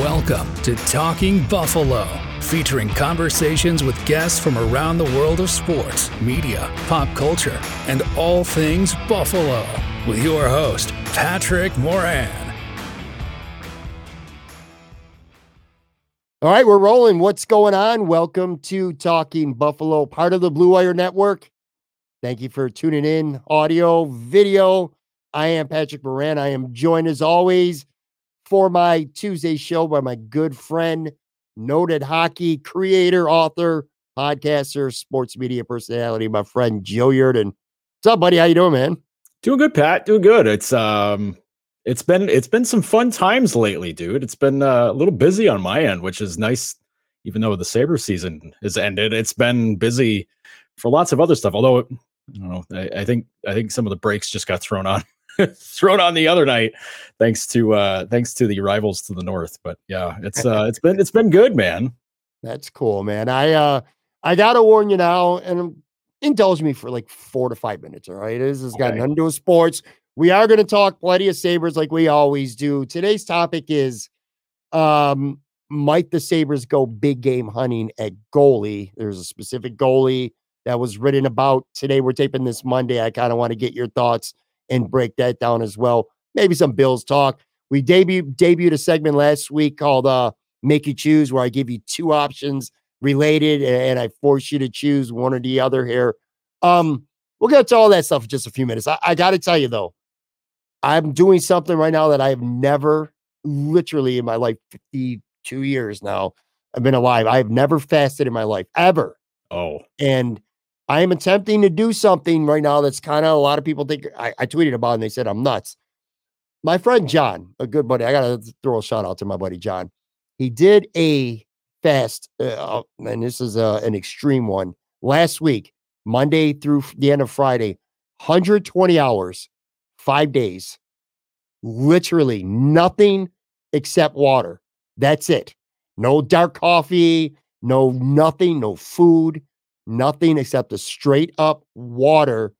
Welcome to Talking Buffalo, featuring conversations with guests from around the world of sports, media, pop culture, and all things Buffalo. With your host, Patrick Moran. All right, we're rolling. What's going on? Welcome to Talking Buffalo, part of the Blue Wire Network. Thank you for tuning in, audio, video. I am Patrick Moran. I am joined as always for my Tuesday show by my good friend, noted hockey creator, author, podcaster, sports media personality, my friend Joe Yerdon. What's up, buddy? How you doing, man? Doing good, Pat. Doing good. It's um it's been it's been some fun times lately, dude. It's been uh, a little busy on my end, which is nice. Even though the Sabre season has ended, it's been busy for lots of other stuff. Although I don't know, I, I think I think some of the breaks just got thrown on thrown on the other night, thanks to uh thanks to the rivals to the north. But yeah, it's uh it's been it's been good, man. That's cool, man. I uh I gotta warn you now, and indulge me for like four to five minutes. All right, this has got nothing to do with sports. We are going to talk plenty of Sabres like we always do. Today's topic is um, might the Sabres go big game hunting at goalie? There's a specific goalie that was written about today. We're taping this Monday. I kind of want to get your thoughts and break that down as well. Maybe some Bills talk. We debut debuted a segment last week called uh, Make You Choose, where I give you two options related a- and I force you to choose one or the other here. Um, we'll get to all that stuff in just a few minutes. I, I got to tell you, though, I'm doing something right now that I've never, literally in my life, 52 years now, I've been alive. I've never fasted in my life, ever. Oh, And I am attempting to do something right now that's kind of a lot of people think I, I tweeted about and they said I'm nuts. My friend John, a good buddy, I got to throw a shout out to my buddy John. He did a fast, uh, and this is uh, an extreme one last week, Monday through the end of Friday, 120 hours, five days, literally nothing except water. That's it. No dark coffee, no nothing, no food, nothing except a straight up water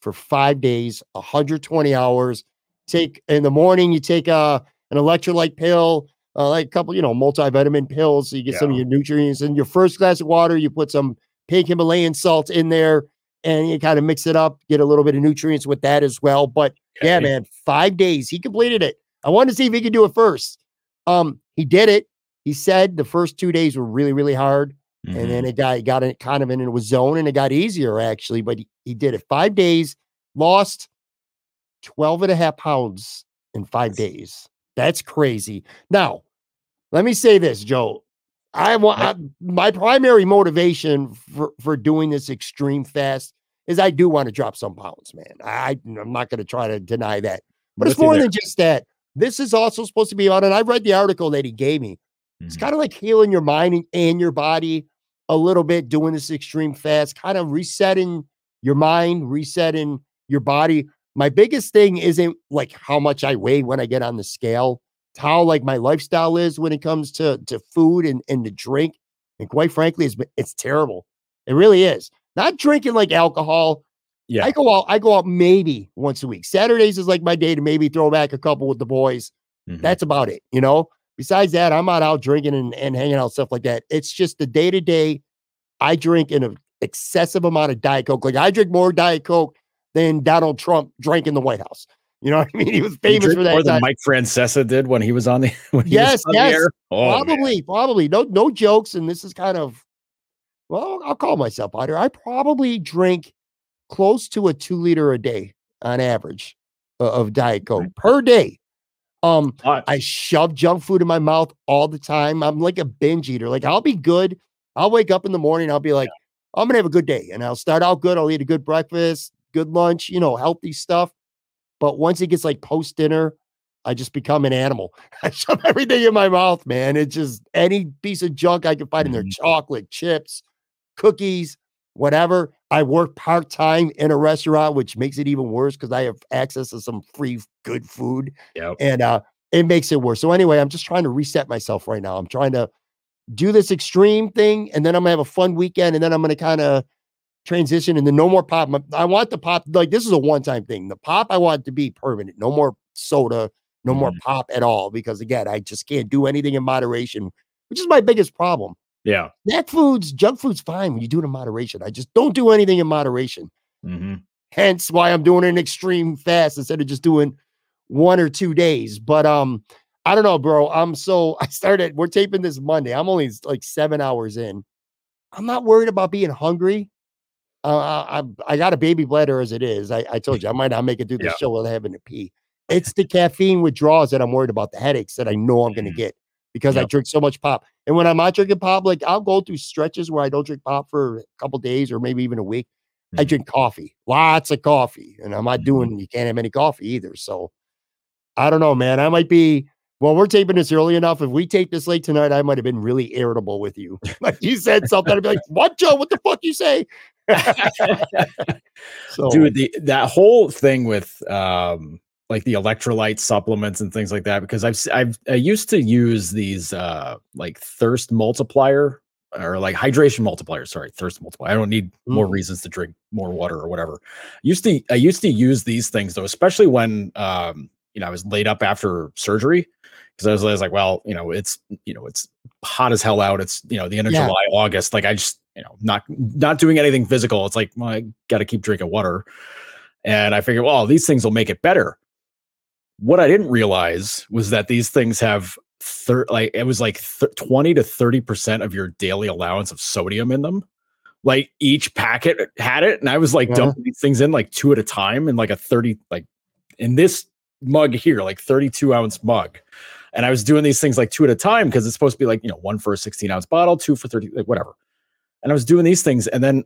for five days, 120 hours. Take in the morning, you take a an electrolyte pill, uh, like a couple, you know, multivitamin pills, so you get some of your nutrients. In your first glass of water, you put some pink Himalayan salt in there, and you kind of mix it up, get a little bit of nutrients with that as well. But yeah, man, five days. He completed it. I wanted to see if he could do it first. Um, he did it. He said the first two days were really, really hard. And Mhm. then it got, got it kind of into a zone and it got easier actually, but he, he did it five days, lost 12 and a half pounds in five days. That's crazy. Now, let me say this, Joe. I want my primary motivation for, for doing this extreme fast is I do want to drop some pounds, man. I, I'm not going to try to deny that, but it's more there. than just that. This is also supposed to be about, and I read the article that he gave me. It's Mhm. kind of like healing your mind and, and your body a little bit, doing this extreme fast, kind of resetting your mind, resetting your body. My biggest thing isn't like how much I weigh when I get on the scale, it's how like my lifestyle is when it comes to to food and, and to drink. And quite frankly, it's it's terrible. It really is. Not drinking like alcohol. yeah. I go out, I go out maybe once a week. Saturdays is like my day to maybe throw back a couple with the boys. Mhm. That's about it, you know. Besides that, I'm not out drinking and, and hanging out stuff like that. It's just the day to day. I drink an excessive amount of Diet Coke. Like I drink more Diet Coke than Donald Trump drank in the White House. You know what I mean? He was famous for that. more than Mike Francesa did when he was on the when he Yes, was on yes, the. Oh, man. probably, probably. No, no jokes. And this is kind of well, I'll call myself out here. I probably drink close to a two liter a day on average uh, of Diet Coke per day. Um. I shove junk food in my mouth all the time. I'm like a binge eater. Like I'll be good. I'll wake up in the morning. I'll be like, I'm gonna have a good day, and I'll start out good. I'll eat a good breakfast, good lunch, you know, healthy stuff. But once it gets like post dinner, I just become an animal. I shove everything in my mouth, man. It's just any piece of junk I can find in there: Mhm. chocolate, chips, cookies, whatever. I work part time in a restaurant, which makes it even worse because I have access to some free good food Yep. and uh it makes it worse. So anyway, I'm just trying to reset myself right now. I'm trying to do this extreme thing and then I'm gonna have a fun weekend and then I'm gonna kind of transition and then no more pop. I want the pop like this is a one-time thing. The pop I want to be permanent. No more soda, no more Mhm. pop at all because again, I just can't do anything in moderation, which is my biggest problem. Yeah. Snack foods, junk food's fine when you do it in moderation. I just don't do anything in moderation. hmm Hence why I'm doing an extreme fast instead of just doing one or two days. But um, I don't know, bro. I'm so I started. We're taping this Monday. I'm only like seven hours in. I'm not worried about being hungry. Uh, I I- I got a baby bladder as it is. I, I told you I might not make it through the Yeah. show without having to pee. It's the caffeine withdrawals that I'm worried about. The headaches that I know I'm going to Mhm. get because I drink so much pop. And when I'm not drinking pop, like I'll go through stretches where I don't drink pop for a couple days or maybe even a week. I Mhm. drink coffee, lots of coffee, and I'm not Mhm. doing. You can't have any coffee either. So I don't know, man. I might be. Well, we're taping this early enough. If we tape this late tonight, I might have been really irritable with you. Like you said something, I'd be like, "What, Joe? What the fuck you say?" so, dude the that whole thing with um like the electrolyte supplements and things like that because i've i've i used to use these uh like thirst multiplier or like hydration multiplier sorry thirst multiplier. I don't need more Mhm. reasons to drink more water or whatever. Used to i used to use these things though especially when um you know i was laid up after surgery because I was, I was like well you know it's you know it's hot as hell out. It's you know the end of Yeah. july august. Like i just you know not not doing anything physical. It's like well, i gotta keep drinking water. And i figured well these things will make it better what i didn't realize was that these things have thir- like it was like th- 20 to 30 percent of your daily allowance of sodium in them. Like each packet had it and i was like Uh-huh. dumping these things in like two at a time in like a 30 like in this mug here like 32 ounce mug. And i was doing these things like two at a time because it's supposed to be like you know one for a 16 ounce bottle two for 30 like whatever. And i was doing these things and then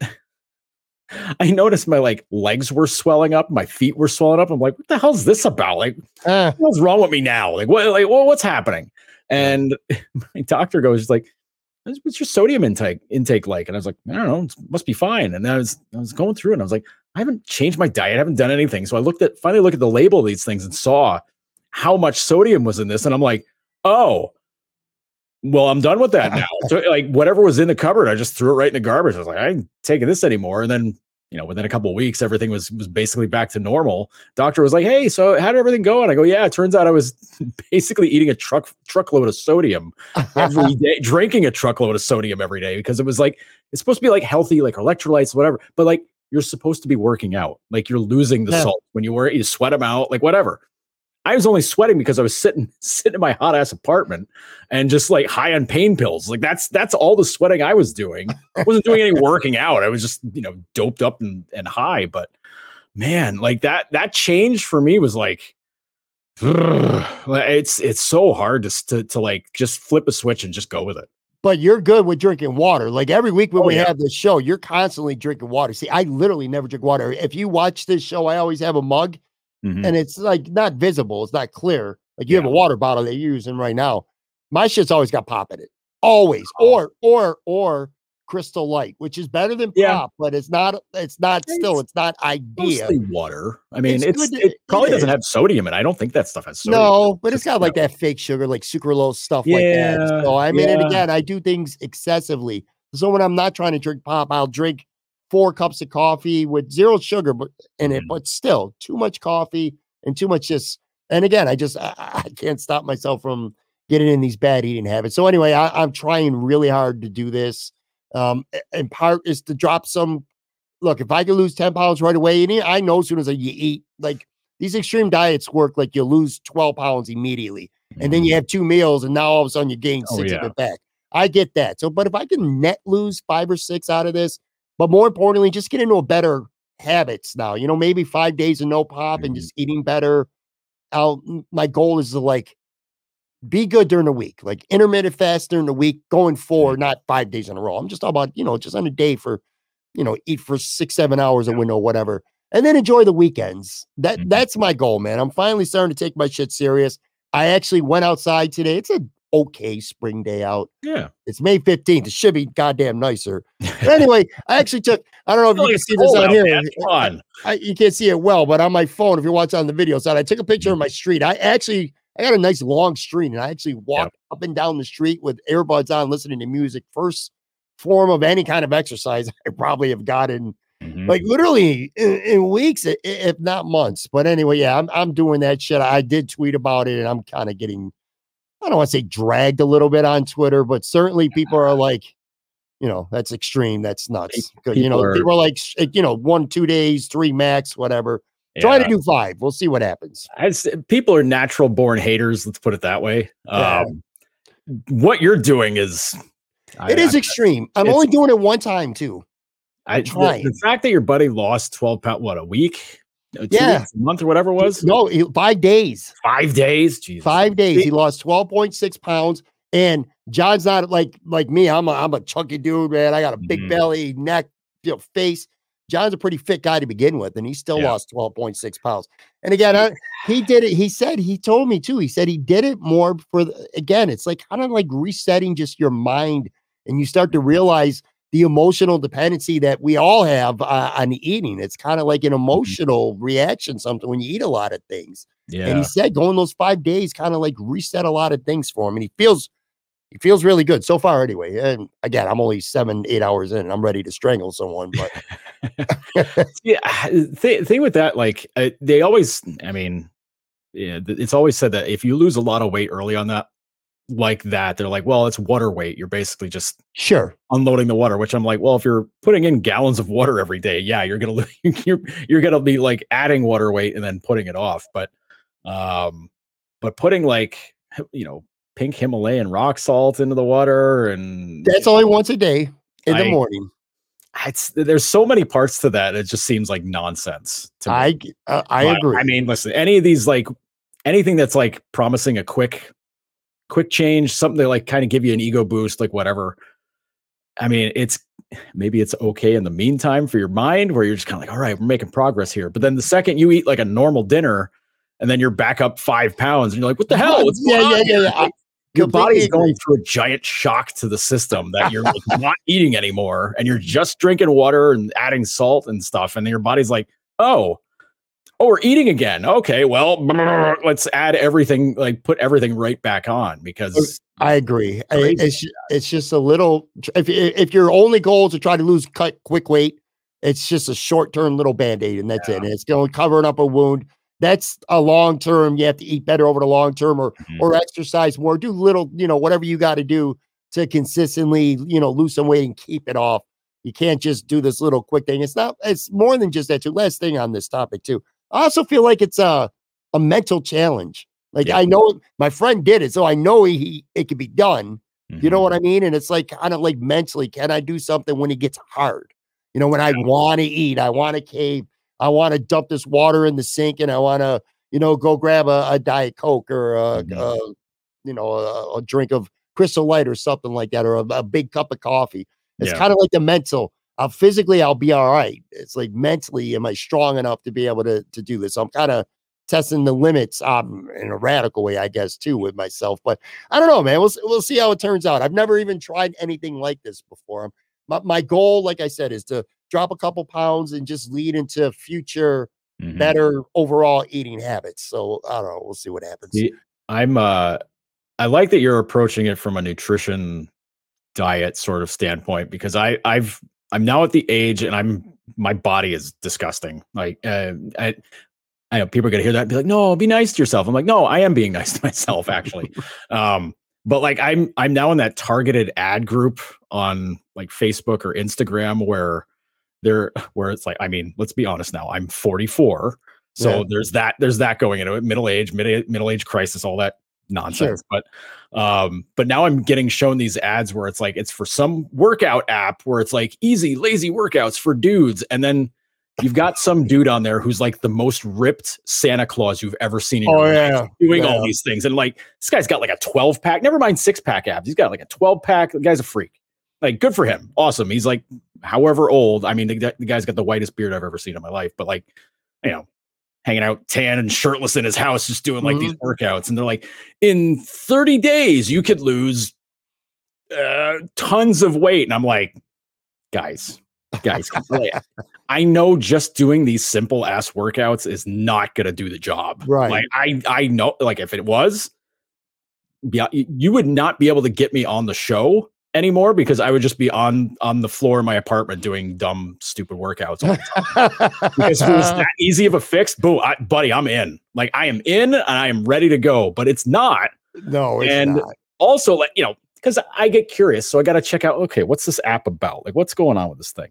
i noticed my like legs were swelling up my feet were swelling up i'm like what the hell's this about like uh, what's wrong with me now? Like what like what, what's happening? And my doctor goes like, "What's what's your sodium intake intake like?" And I was like, I don't know, it must be fine. And I was I was going through and I was like, I haven't changed my diet, I haven't done anything. So I looked at finally looked at the label of these things and saw how much sodium was in this. And I'm like, oh, well, I'm done with that now. so like whatever was in the cupboard, I just threw it right in the garbage. I was like, I ain't taking this anymore. And then you know, within a couple of weeks, everything was was basically back to normal. Doctor was like, "Hey, so how did everything go?" And I go, "Yeah, it turns out I was basically eating a truck truckload of sodium every day, drinking a truckload of sodium every day because it was like it's supposed to be like healthy, like electrolytes, whatever. But like you're supposed to be working out, like you're losing the Yeah. salt when you wear it, you sweat them out, like whatever. I was only sweating because I was sitting sitting in my hot ass apartment and just like high on pain pills. Like that's that's all the sweating I was doing. I wasn't doing any working out. I was just you know doped up and, and high. But man, like that that change for me was like it's it's so hard to, to to like just flip a switch and just go with it. but you're good with drinking water. Like every week when Oh, we yeah. have this show, you're constantly drinking water. See, I literally never drink water. If you watch this show, I always have a mug Mhm. and it's like not visible, it's not clear. Like you have a water bottle that you're using right now. My shit's always got pop in it. Always. Oh. Or or or crystal light, which is better than Yeah. pop, but it's not it's not still It's it's not idea. Mostly water. I mean, It's it's, to- it probably it doesn't have sodium in it. I don't think that stuff has sodium. No, but it's got like that fake sugar, like sucralose stuff like that. Yeah, So I mean, and yeah. again, I do things excessively. So when I'm not trying to drink pop, I'll drink four cups of coffee with zero sugar, but in it, Mhm. but still too much coffee and too much just. And again, I just I, I can't stop myself from getting in these bad eating habits. So anyway, I, I'm trying really hard to do this. Um, and part is to drop some. Look, if I can lose ten pounds right away, and I know as soon as I, you eat, like these extreme diets work, like you lose twelve pounds immediately and then you have two meals, and now all of a sudden you gain Oh, six of it back. I get that. So, but if I can net lose five or six out of this, but more importantly, just get into a better habits now. You know, maybe five days of no pop and Mhm. just eating better. I'll, my goal is to like be good during the week, like intermittent fast during the week, going forward, not five days in a row. I'm just talking about, you know, just on a day for, you know, eat for six, seven hours a window, whatever, and then enjoy the weekends. That Mhm. that's my goal, man. I'm finally starting to take my shit serious. I actually went outside today. It's a okay spring day out. Yeah. It's May 15th. It should be goddamn nicer. But anyway, I actually took, I don't know if you can see this on here. man. On. I, you can't see it well, but on my phone, if you're watching on the video side, I took a picture of my street. I actually, I got a nice long street, and I actually walked up and down the street with earbuds on, listening to music. First form of any kind of exercise I probably have gotten Mm-hmm. Like literally in, in, weeks, if not months. But anyway, yeah, I'm I'm doing that shit. I did tweet about it, and I'm kind of getting, I don't want to say dragged a little bit on Twitter, but certainly people are like, you know, that's extreme. That's nuts. You know, are, people are like, you know, one, two days, three max, whatever. Yeah. Try to do five. We'll see what happens. As people are natural born haters, let's put it that way. Yeah. Um, what you're doing is it I, is I, extreme. I'm only doing it one time too. I the, the, fact that your buddy lost 12 pounds, what a week, yeah, weeks, a month or whatever it was. No, five days. Five days. Jesus. Five days. He lost 12.6 pounds. And John's not like like me. I'm a I'm a chunky dude, man. I got a big mm-hmm. belly, neck, you know, face. John's a pretty fit guy to begin with, and he still yeah. lost 12.6 pounds. And again, I, he did it. He said, he told me too. He said he did it more for, the, again, it's like kind of like resetting just your mind. And you start to realize the emotional dependency that we all have uh, on eating. It's kind of like an mm-hmm. emotional reaction, something when you eat a lot of things. Yeah. And he said going those five days kind of like reset a lot of things for him. And he feels he feels really good so far anyway. And again, I'm only seven, eight hours in and I'm ready to strangle someone. But yeah, th- thing with that, like uh, they always, I mean, yeah, it's always said that if you lose a lot of weight early on that, like that, they're like, well, it's water weight. You're basically just sure unloading the water. Which I'm like, well, if you're putting in gallons of water every day, yeah, you're gonna you're you're gonna be like adding water weight and then putting it off. But um, but putting like you know pink Himalayan rock salt into the water, and that's only once a day in I, the morning. It's there's so many parts to that. It just seems like nonsense. To I uh, I but, agree. I mean, listen, any of these like anything that's like promising a quick quick change, something that like kind of give you an ego boost, like whatever. I mean, it's maybe it's okay in the meantime for your mind where you're just kind of like, all right, we're making progress here. But then the second you eat like a normal dinner and then you're back up five pounds and you're like, what the hell? What's yeah, yeah, yeah, yeah, your body's going through a giant shock to the system that you're like not eating anymore and you're just drinking water and adding salt and stuff and then your body's like oh oh we're eating again okay well let's add everything like put everything right back on because i agree it's, it's just a little if, if your only goal is to try to lose cut quick weight it's just a short-term little band-aid and that's yeah. it and it's going to cover up a wound that's a long term. You have to eat better over the long term, or mm-hmm. or exercise more. Do little, you know, whatever you got to do to consistently, you know, lose some weight and keep it off. You can't just do this little quick thing. It's not. It's more than just that. Too. Last thing on this topic too. I also feel like it's a a mental challenge. Like yeah. I know my friend did it, so I know he, he it could be done. Mm-hmm. You know what mm-hmm. I mean? And it's like kind of like mentally, can I do something when it gets hard? You know, when I want to eat, I want to cave. I want to dump this water in the sink and I want to, you know, go grab a, a Diet Coke or a, mm-hmm. a you know, a, a, drink of Crystal Light or something like that, or a, a big cup of coffee. It's yeah. kind of like the mental. Uh, physically, I'll be all right. It's like mentally, am I strong enough to be able to to do this? I'm kind of testing the limits um, in a radical way, I guess, too, with myself. But I don't know, man. We'll we'll see how it turns out. I've never even tried anything like this before. My my goal, like I said, is to drop a couple pounds and just lead into future mm-hmm. better overall eating habits. So I don't know. We'll see what happens. I'm uh I like that you're approaching it from a nutrition diet sort of standpoint because I I've I'm now at the age and I'm my body is disgusting. Like uh, I I know people are gonna hear that and be like, no, be nice to yourself. I'm like, no, I am being nice to myself actually. um, but like I'm I'm now in that targeted ad group on like Facebook or Instagram where there where it's like i mean let's be honest now i'm 44 so yeah. there's that there's that going into it middle age mid middle age crisis all that nonsense sure. but um but now i'm getting shown these ads where it's like it's for some workout app where it's like easy lazy workouts for dudes and then you've got some dude on there who's like the most ripped santa claus you've ever seen in oh, yeah. life doing yeah. all these things and like this guy's got like a 12 pack never mind six pack abs he's got like a 12 pack the guy's a freak like good for him awesome he's like however old. I mean, the, the guy's got the whitest beard I've ever seen in my life, but like, you know, hanging out tan and shirtless in his house, just doing like mm-hmm. these workouts. And they're like, in 30 days, you could lose uh, tons of weight. And I'm like, guys, guys, I know just doing these simple ass workouts is not going to do the job. Right. Like, I, I know, like, if it was, yeah, you would not be able to get me on the show anymore because I would just be on on the floor in my apartment doing dumb, stupid workouts. All the time. because if it was that easy of a fix, boo, I, buddy, I'm in. Like I am in and I am ready to go. But it's not. no, it's And- not. Also, like you know, because I get curious, so I got to check out. Okay, what's this app about? Like, what's going on with this thing?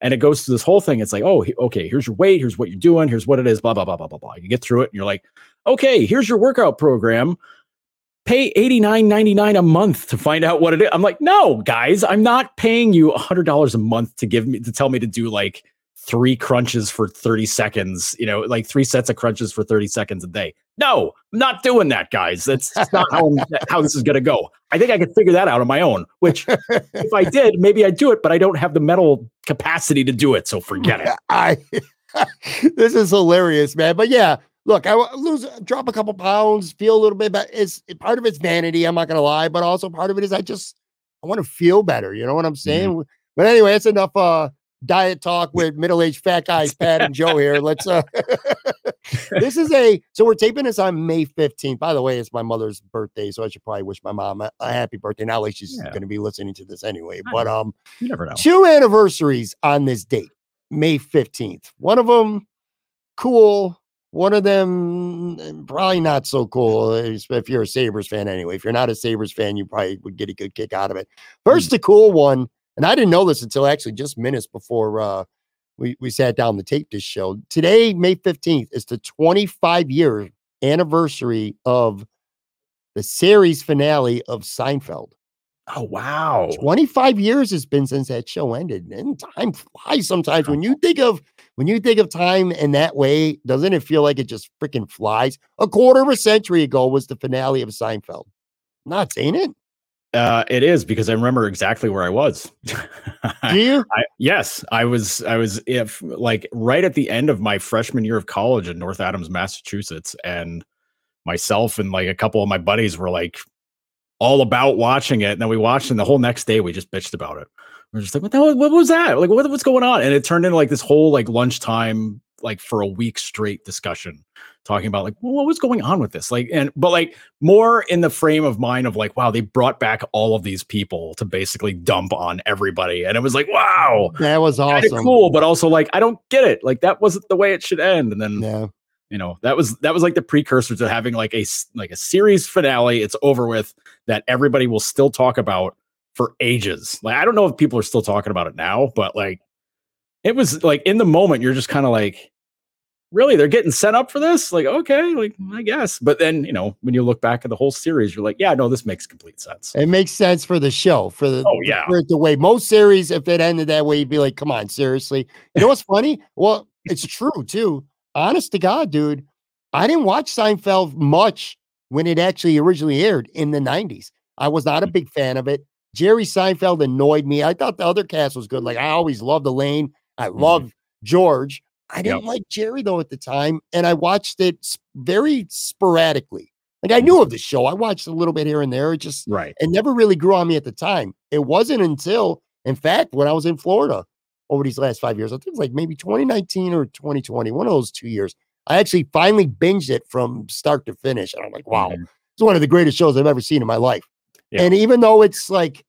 And it goes through this whole thing. It's like, oh, okay, here's your weight. Here's what you're doing. Here's what it is. Blah blah blah blah blah blah. You get through it, and you're like, okay, here's your workout program. Pay eighty nine ninety nine a month to find out what it is. I'm like, no, guys, I'm not paying you hundred dollars a month to give me to tell me to do like three crunches for 30 seconds, you know, like three sets of crunches for 30 seconds a day. No, I'm not doing that, guys. That's just not how, how this is going to go. I think I could figure that out on my own, which if I did, maybe I'd do it, but I don't have the mental capacity to do it. So forget it. I this is hilarious, man. But yeah, look, I lose, drop a couple pounds, feel a little bit better. It's part of it's vanity. I'm not gonna lie, but also part of it is I just I want to feel better. You know what I'm saying? But anyway, it's enough uh diet talk with middle-aged fat guys, Pat and Joe here. Let's uh this is a so we're taping this on May 15th. By the way, it's my mother's birthday, so I should probably wish my mom a, a happy birthday. Not like she's Yeah. gonna be listening to this anyway. But um You never know. two anniversaries on this date, May 15th. One of them cool. One of them mm, probably not so cool if if you're a Sabres fan anyway. If you're not a Sabres fan, you probably would get a good kick out of it. First, the cool one, and I didn't know this until actually just minutes before uh, we, we sat down to tape this show. Today, May 15th, is the 25 year anniversary of the series finale of Seinfeld. Oh, wow. 25 years has been since that show ended and time flies sometimes when you think of when you think of time in that way doesn't it feel like it just freaking flies a quarter of a century ago was the finale of seinfeld nuts ain't it Uh, it is because I remember exactly where I was. do you I, yes, I was. I was if like right at the end of my freshman year of college in North Adams, Massachusetts, and myself and like a couple of my buddies were like all about watching it. And then we watched, and the whole next day we just bitched about it. We're just like, what the hell, what was that? Like, what, what's going on? And it turned into like this whole like lunchtime, like for a week straight discussion, talking about like well, what was going on with this. Like, and but like more in the frame of mind of like, wow, they brought back all of these people to basically dump on everybody, and it was like, wow, that was awesome cool, but also like, I don't get it. Like that wasn't the way it should end. And then yeah you know that was that was like the precursor to having like a like a series finale. It's over with that everybody will still talk about for ages. Like I don't know if people are still talking about it now, but like it was like in the moment you're just kind of like really they're getting set up for this like okay like mm, i guess but then you know when you look back at the whole series you're like yeah no this makes complete sense it makes sense for the show for the Oh, yeah. for the way most series if it ended that way you'd be like come on seriously you know what's funny well it's true too honest to god dude i didn't watch seinfeld much when it actually originally aired in the 90s i was not a mm. big fan of it. Jerry seinfeld annoyed me. I thought the other cast was good. Like i always loved elaine. I mm-hmm. loved george. I didn't like jerry though at the time and i watched it very sporadically. Like i knew mm-hmm. of the show. I watched a little bit here and there. It just right. it never really grew on me at the time. It wasn't until, in fact, when I was in Florida over these last five years, I think it was like maybe 2019 or 2020, one of those two years, I actually finally binged it from start to finish. And I'm like, wow, Mhm. it's one of the greatest shows I've ever seen in my life. Yeah. And even though it's like,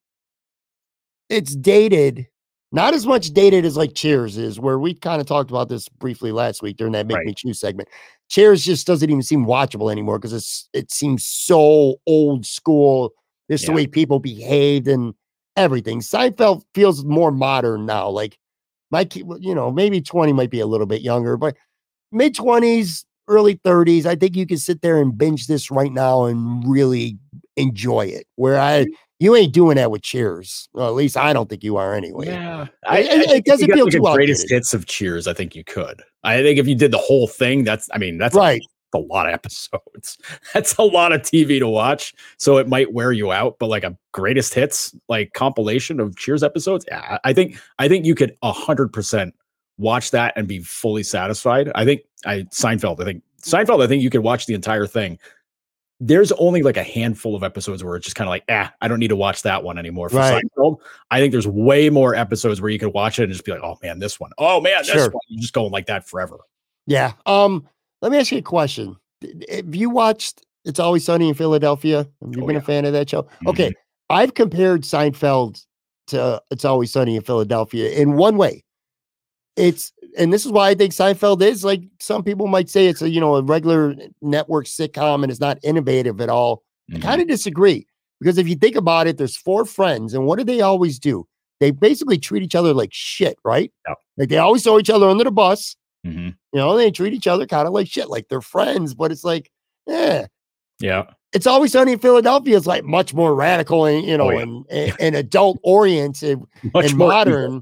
it's dated, not as much dated as like Cheers is, where we kind of talked about this briefly last week during that Make Right. Me Choose segment. Cheers just doesn't even seem watchable anymore because it's it seems so old school. Just the way people behaved and everything. Seinfeld feels more modern now. Like my, you know, maybe 20 might be a little bit younger, but mid 20s, early 30s, I think you can sit there and binge this right now and really enjoy it. Where I, mm. you ain't doing that with Cheers. Well, at least I don't think you are anyway. Yeah, I- it- it doesn't feel too a greatest outdated. hits of Cheers. I think you could. I think if you did the whole thing, that's. I mean, that's Right. A, lot of episodes. That's a lot of TV to watch. So it might wear you out. But like a greatest hits like compilation of Cheers episodes, yeah, I think I think you could a hundred percent watch that and be fully satisfied. I think I Seinfeld. I think Seinfeld. I think you could watch the entire thing. There's only like a handful of episodes where it's just kind of like, ah, I don't need to watch that one anymore. For Right. Seinfeld, I think there's way more episodes where you could watch it and just be like, oh man, this one. Oh man, this Sure. one. You're just going like that forever. Yeah. Um, let me ask you a question. Have you watched It's Always Sunny in Philadelphia? Have you Oh, been yeah. a fan of that show? Okay. I've compared Seinfeld to It's Always Sunny in Philadelphia in one way. It's and this is why I think Seinfeld is like some people might say it's a you know a regular network sitcom and it's not innovative at all. Mhm. I kind of disagree because if you think about it, there's four friends, and what do they always do? They basically treat each other like shit, right? Yeah. Like they always throw each other under the bus. Mhm. You know, they treat each other kind of like shit, like they're friends, but it's like, yeah, Yeah. It's always sunny in Philadelphia. It's like much more radical and you know, Oh, yeah. and, and and adult oriented and modern.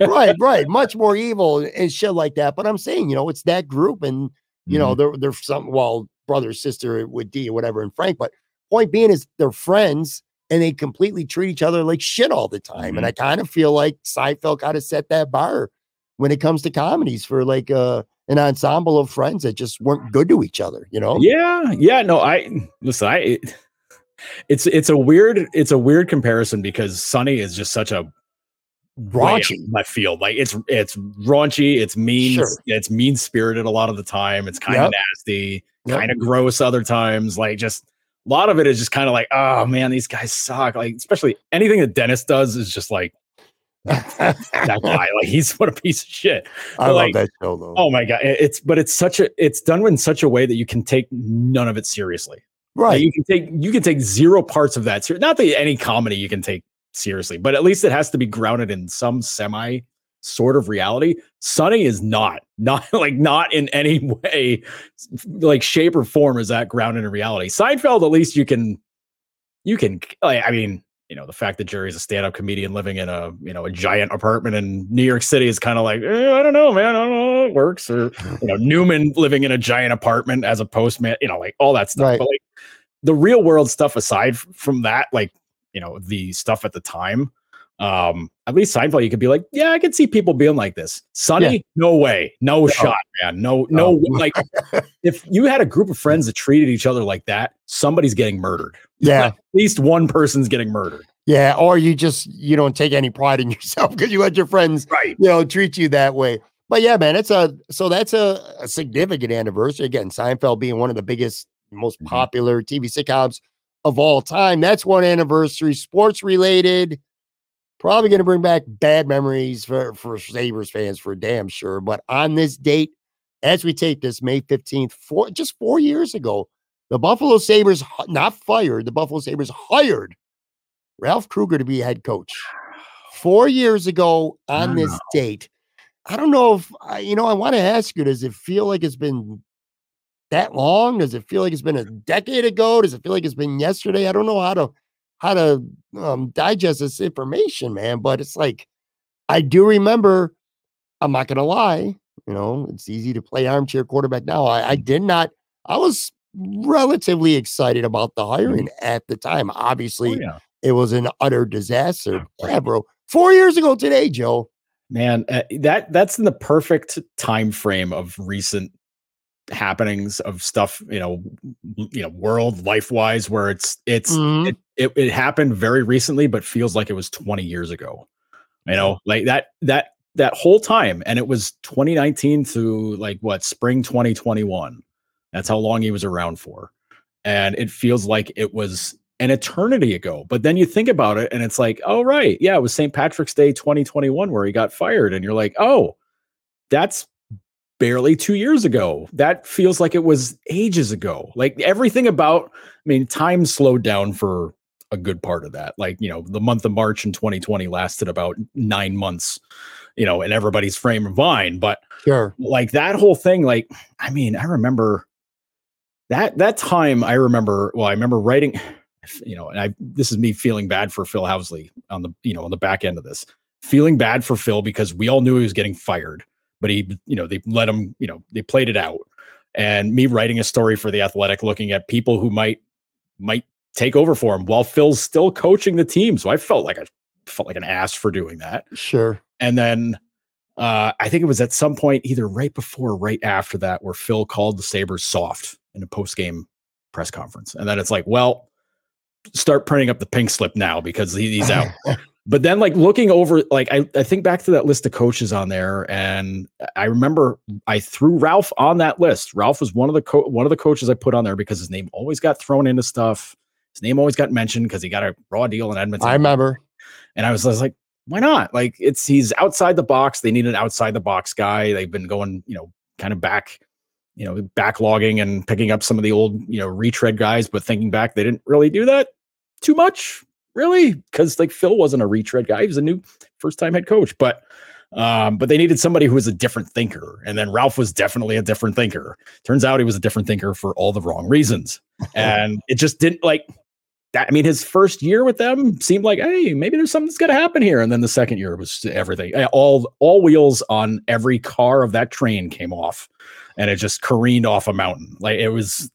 right, right. Much more evil and shit like that. But I'm saying, you know, it's that group, and you know, Mhm. they're they're some well, brother, sister with Dee or whatever, and Frank. But point being is they're friends and they completely treat each other like shit all the time. Mm-hmm. And I kind of feel like Seinfeld kind of set that bar when it comes to comedies for like uh an ensemble of friends that just weren't good to each other, you know? Yeah, yeah. No, I listen. I it- it's it's a weird it's a weird comparison because Sunny is just such a Raunchy. I feel like it's it's raunchy. It's mean. Sure. It's mean spirited a lot of the time. It's kind of Yep. nasty, Yep. kind of gross other times. Like just a lot of it is just kind of like, oh man, these guys suck. Like especially anything that Dennis does is just like that guy. Like he's what a piece of shit. I love like, that show though. Oh my god, it's but it's such a it's done in such a way that you can take none of it seriously. Like, right. you can take you can take zero parts of that. ser- Not that any comedy you can take seriously, but at least it has to be grounded in some semi sort of reality. Sunny is not not like not in any way like shape or form is that grounded in reality. Seinfeld, at least you can you can like I mean. You know, the fact that Jerry's a stand-up comedian living in a you know a giant apartment in New York City is kind of like eh, I don't know, man, I don't know how it works. Or you know, Newman living in a giant apartment as a postman, you know, like all that stuff. Right. But like the real world stuff aside from that, like you know, the stuff at the time, um, at least Seinfeld, you could be like, yeah, I could see people being like this. Sunny, no way, no, shot, man, no, no. No. Like, if you had a group of friends that treated each other like that, somebody's getting murdered. Yeah. at least one person's getting murdered. Yeah. Or you just you don't take any pride in yourself because you let your friends Right. you know, treat you that way. But yeah, man, it's a so that's a, a significant anniversary. Again, Seinfeld being one of the biggest, most Mhm. popular TV sitcoms of all time. That's one anniversary, sports related. Probably going to bring back bad memories for for Sabres fans for damn sure. But on this date, as we take this May 15th, four just four years ago, the Buffalo Sabres not fired, the Buffalo Sabres hired Ralph Krueger to be head coach. Four years ago on this date. I don't know if I, you know, I want to ask you, does it feel like it's been that long? Does it feel like it's been a decade ago? Does it feel like it's been yesterday? I don't know how to how to um, digest this information, man. But it's like I do remember. I'm not gonna lie. You know, it's easy to play armchair quarterback now. I, I did not. I was relatively excited about the hiring at the time. Obviously, Oh, yeah. it was an utter disaster. Yeah, bro. Four years ago today, Joe. man uh, that that's in the perfect time frame of recent happenings of stuff you know you know world life wise where it's it's Mhm. it, it, it happened very recently but feels like it was 20 years ago. You know like that that that whole time and it was 2019 to like what spring 2021 that's how long he was around for. And it feels like it was an eternity ago. But then you think about it and it's like oh right. Yeah it was st patrick's day 2021 where he got fired. And you're like oh that's barely two years ago. That feels like it was ages ago. Like everything about i mean time slowed down for a good part of that. Like you know the month of march in 2020 lasted about nine months you know in everybody's frame of mind. But Sure. like that whole thing like i mean i remember that that time i remember well i remember writing you know and i this is me feeling bad for phil housley on the you know on the back end of this. Feeling bad for phil because we all knew he was getting fired but he you know they let him you know they played it out and me writing a story for the athletic looking at people who might might take over for him while phil's still coaching the team so i felt like i felt like an ass for doing that Sure. and then uh, I think it was at some point, either right before or right after that, where Phil called the Sabres soft in a post game press conference. And then it's like, well, start printing up the pink slip now because he, he's out. but then, like, looking over, like, I, I think back to that list of coaches on there. And I remember I threw Ralph on that list. Ralph was one of the co- one of the coaches I put on there because his name always got thrown into stuff. His name always got mentioned because he got a raw deal in Edmonton. I remember. And I was, I was like, why not? Like it's he's outside the box. They need an outside the box guy. They've been going, you know, kind of back, you know, backlogging and picking up some of the old, you know, retread guys, but thinking back, they didn't really do that too much, really, because like Phil wasn't a retread guy. He was a new first time head coach, but um, but they needed somebody who was a different thinker. And then Ralph was definitely a different thinker. Turns out he was a different thinker for all the wrong reasons. and it just didn't like that. I mean, his first year with them seemed like, hey, maybe there's something that's gonna happen here. And then the second year was everything. All all wheels on every car of that train came off and it just careened off a mountain. Like it was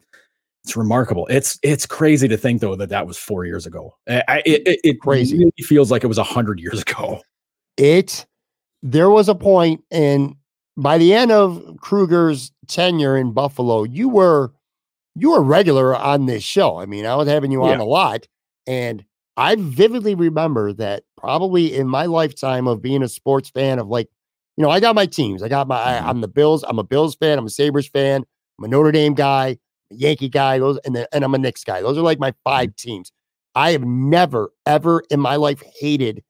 it's remarkable. It's it's crazy to think though that that was four years ago. I, it, it, it Crazy. really feels like it was a hundred years ago. It there was a point and by the end of Krueger's tenure in Buffalo, you were you were regular on this show. I mean, I was having you on Yeah. a lot, and I vividly remember that probably in my lifetime of being a sports fan of like, you know, I got my teams. I got my I, Mhm. I'm the Bills. I'm a Bills fan. I'm a Sabres fan. I'm a Notre Dame guy, Yankee guy. Those and then and I'm a Knicks guy. Those are like my five mm. teams. I have never ever in my life hated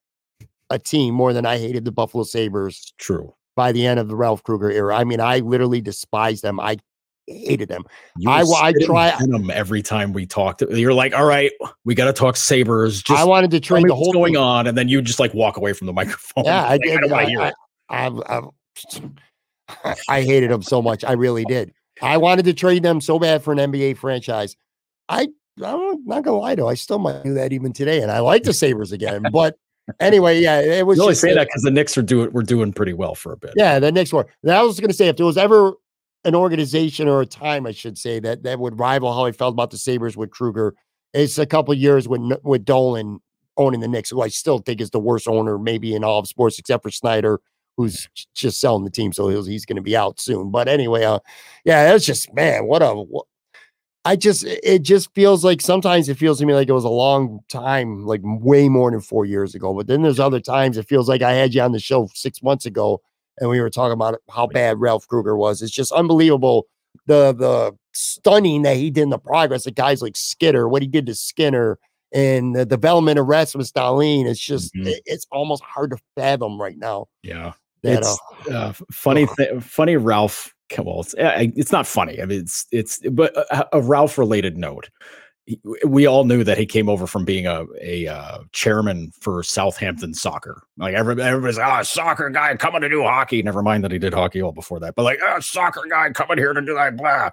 a team more than I hated the Buffalo Sabres True. by the end of the Ralph Krueger era. I mean, I literally despised them. I hated them. You I I try- venom every time we talked. You're like, all right, we got to talk Sabres. Just I wanted to trade the what's whole going thing. on, and then you just like walk away from the microphone. Yeah, I did. I, I. I, I, I hated them so much. I really did. I wanted to trade them so bad for an NBA franchise. I, I'm not gonna lie though, I still might do that even today, and I like the Sabres again. But anyway, yeah, it was You only say that because the Knicks are doing we're doing pretty well for a bit. Yeah, the next one. And I was going to say, if there was ever an organization or a time, I should say that that would rival how I felt about the Sabres with Krueger, it's a couple years with with Dolan owning the Knicks, who I still think is the worst owner maybe in all of sports, except for Snyder, who's just selling the team, so he's, he's going to be out soon. But anyway, uh, yeah, it's just man, what a. What, I just it just feels like sometimes it feels to me like it was a long time, like way more than four years ago. But then there's other times it feels like I had you on the show six months ago and we were talking about how bad Ralph Krueger was. It's just unbelievable the the stunning that he did in the progress of guys like Skitter, what he did to Skinner, and the development of Rasmus Dahlin. It's just Mhm. it- it's almost hard to fathom right now. yeah. It's uh, uh, funny, th- funny Ralph. Well, it's it's not funny. I mean, it's it's but a, a Ralph related note. He- We all knew that he came over from being a a uh, chairman for Southampton soccer. Like every, everybody's oh, soccer guy coming to do hockey. Never mind that he did hockey all before that, but like oh, soccer guy coming here to do that blah.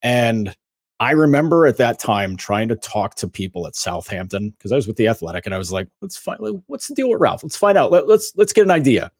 And I remember at that time trying to talk to people at Southampton because I was with the Athletic, and I was like, "Let's find what's the deal with Ralph? Let's find out. Let, let's let's get an idea."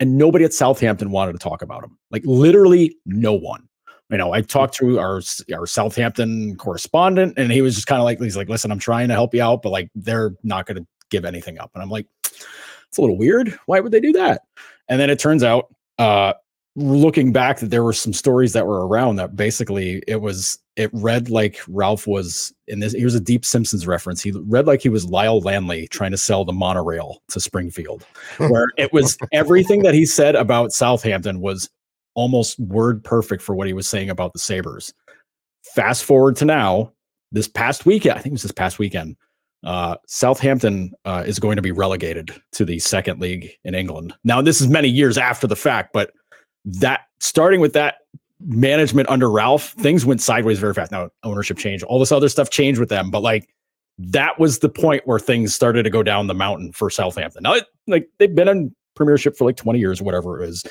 And nobody at Southampton wanted to talk about him. Like literally no one. You know, I talked to our our Southampton correspondent, and he was just kind of like, he's like, "Listen, I'm trying to help you out, but like they're not going to give anything up." And I'm like, "It's a little weird. Why would they do that?" And then it turns out, uh, looking back, that there were some stories that were around that basically it was it read like Ralph was in this. Here's a deep Simpsons reference. He read like he was Lyle Lanley trying to sell the monorail to Springfield, where it was everything that he said about Southampton was almost word perfect for what he was saying about the Sabres. Fast forward to now, this past weekend, I think it was this past weekend, uh, Southampton uh, is going to be relegated to the second league in England. Now, this is many years after the fact, but that starting with that management under Ralph, things went sideways very fast. Now, ownership changed, all this other stuff changed with them, but like that was the point where things started to go down the mountain for Southampton. Now, it, like they've been in Premiership for like 20 years, or whatever it is.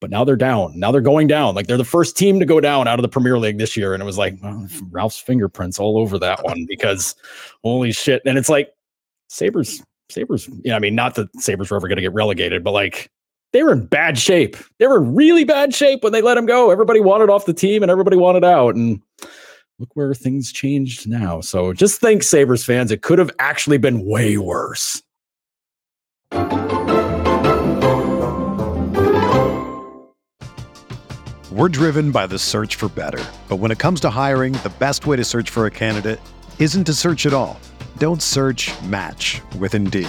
But now they're down. Now they're going down. Like they're the first team to go down out of the Premier League this year. And it was like Ralph's fingerprints all over that one because holy shit. And it's like Sabres, Sabres, you know, I mean, not that Sabres were ever going to get relegated, but like they were in bad shape. They were in really bad shape when they let him go. Everybody wanted off the team and everybody wanted out. And look where things changed now. So just think, Sabres fans, it could have actually been way worse. We're driven by the search for better. But when it comes to hiring, the best way to search for a candidate isn't to search at all. Don't search match with Indeed.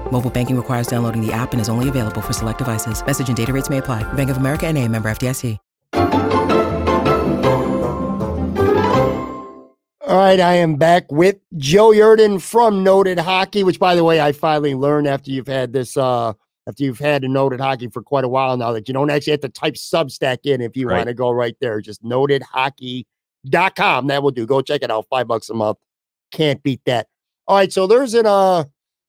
Mobile banking requires downloading the app and is only available for select devices. Message and data rates may apply. Bank of America and a member FDIC. All right, I am back with Joe Yerdon from Noted Hockey, which, by the way, I finally learned after you've had this, uh, after you've had a Noted Hockey for quite a while now, that you don't actually have to type Substack in if you Right. want to go right there. Just notedhockey.com. That will do. Go check it out. Five bucks a month. Can't beat that. All right, so there's an, uh,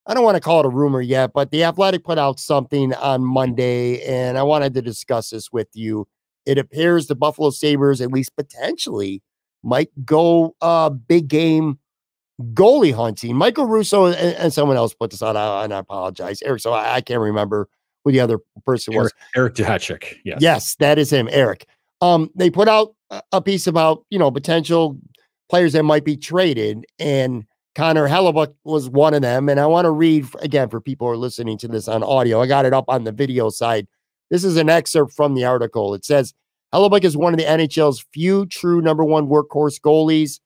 I don't want to call it a rumor yet, but the Athletic put out something on Monday, and I wanted to discuss this with you. It appears the Buffalo Sabres, at least potentially, might go uh big game goalie hunting. Michael Russo and, and someone else put this out, uh, and I apologize, Eric. So I, I can't remember who the other person was. Eric, Eric Yes. Yes, that is him, Eric. Um, they put out a piece about you know potential players that might be traded, and Connor Hellebuyck was one of them. And I want to read again for people who are listening to this on audio. I got it up on the video side. This is an excerpt from the article. It says Hellebuyck is one of the NHL's few true number one workhorse goalies.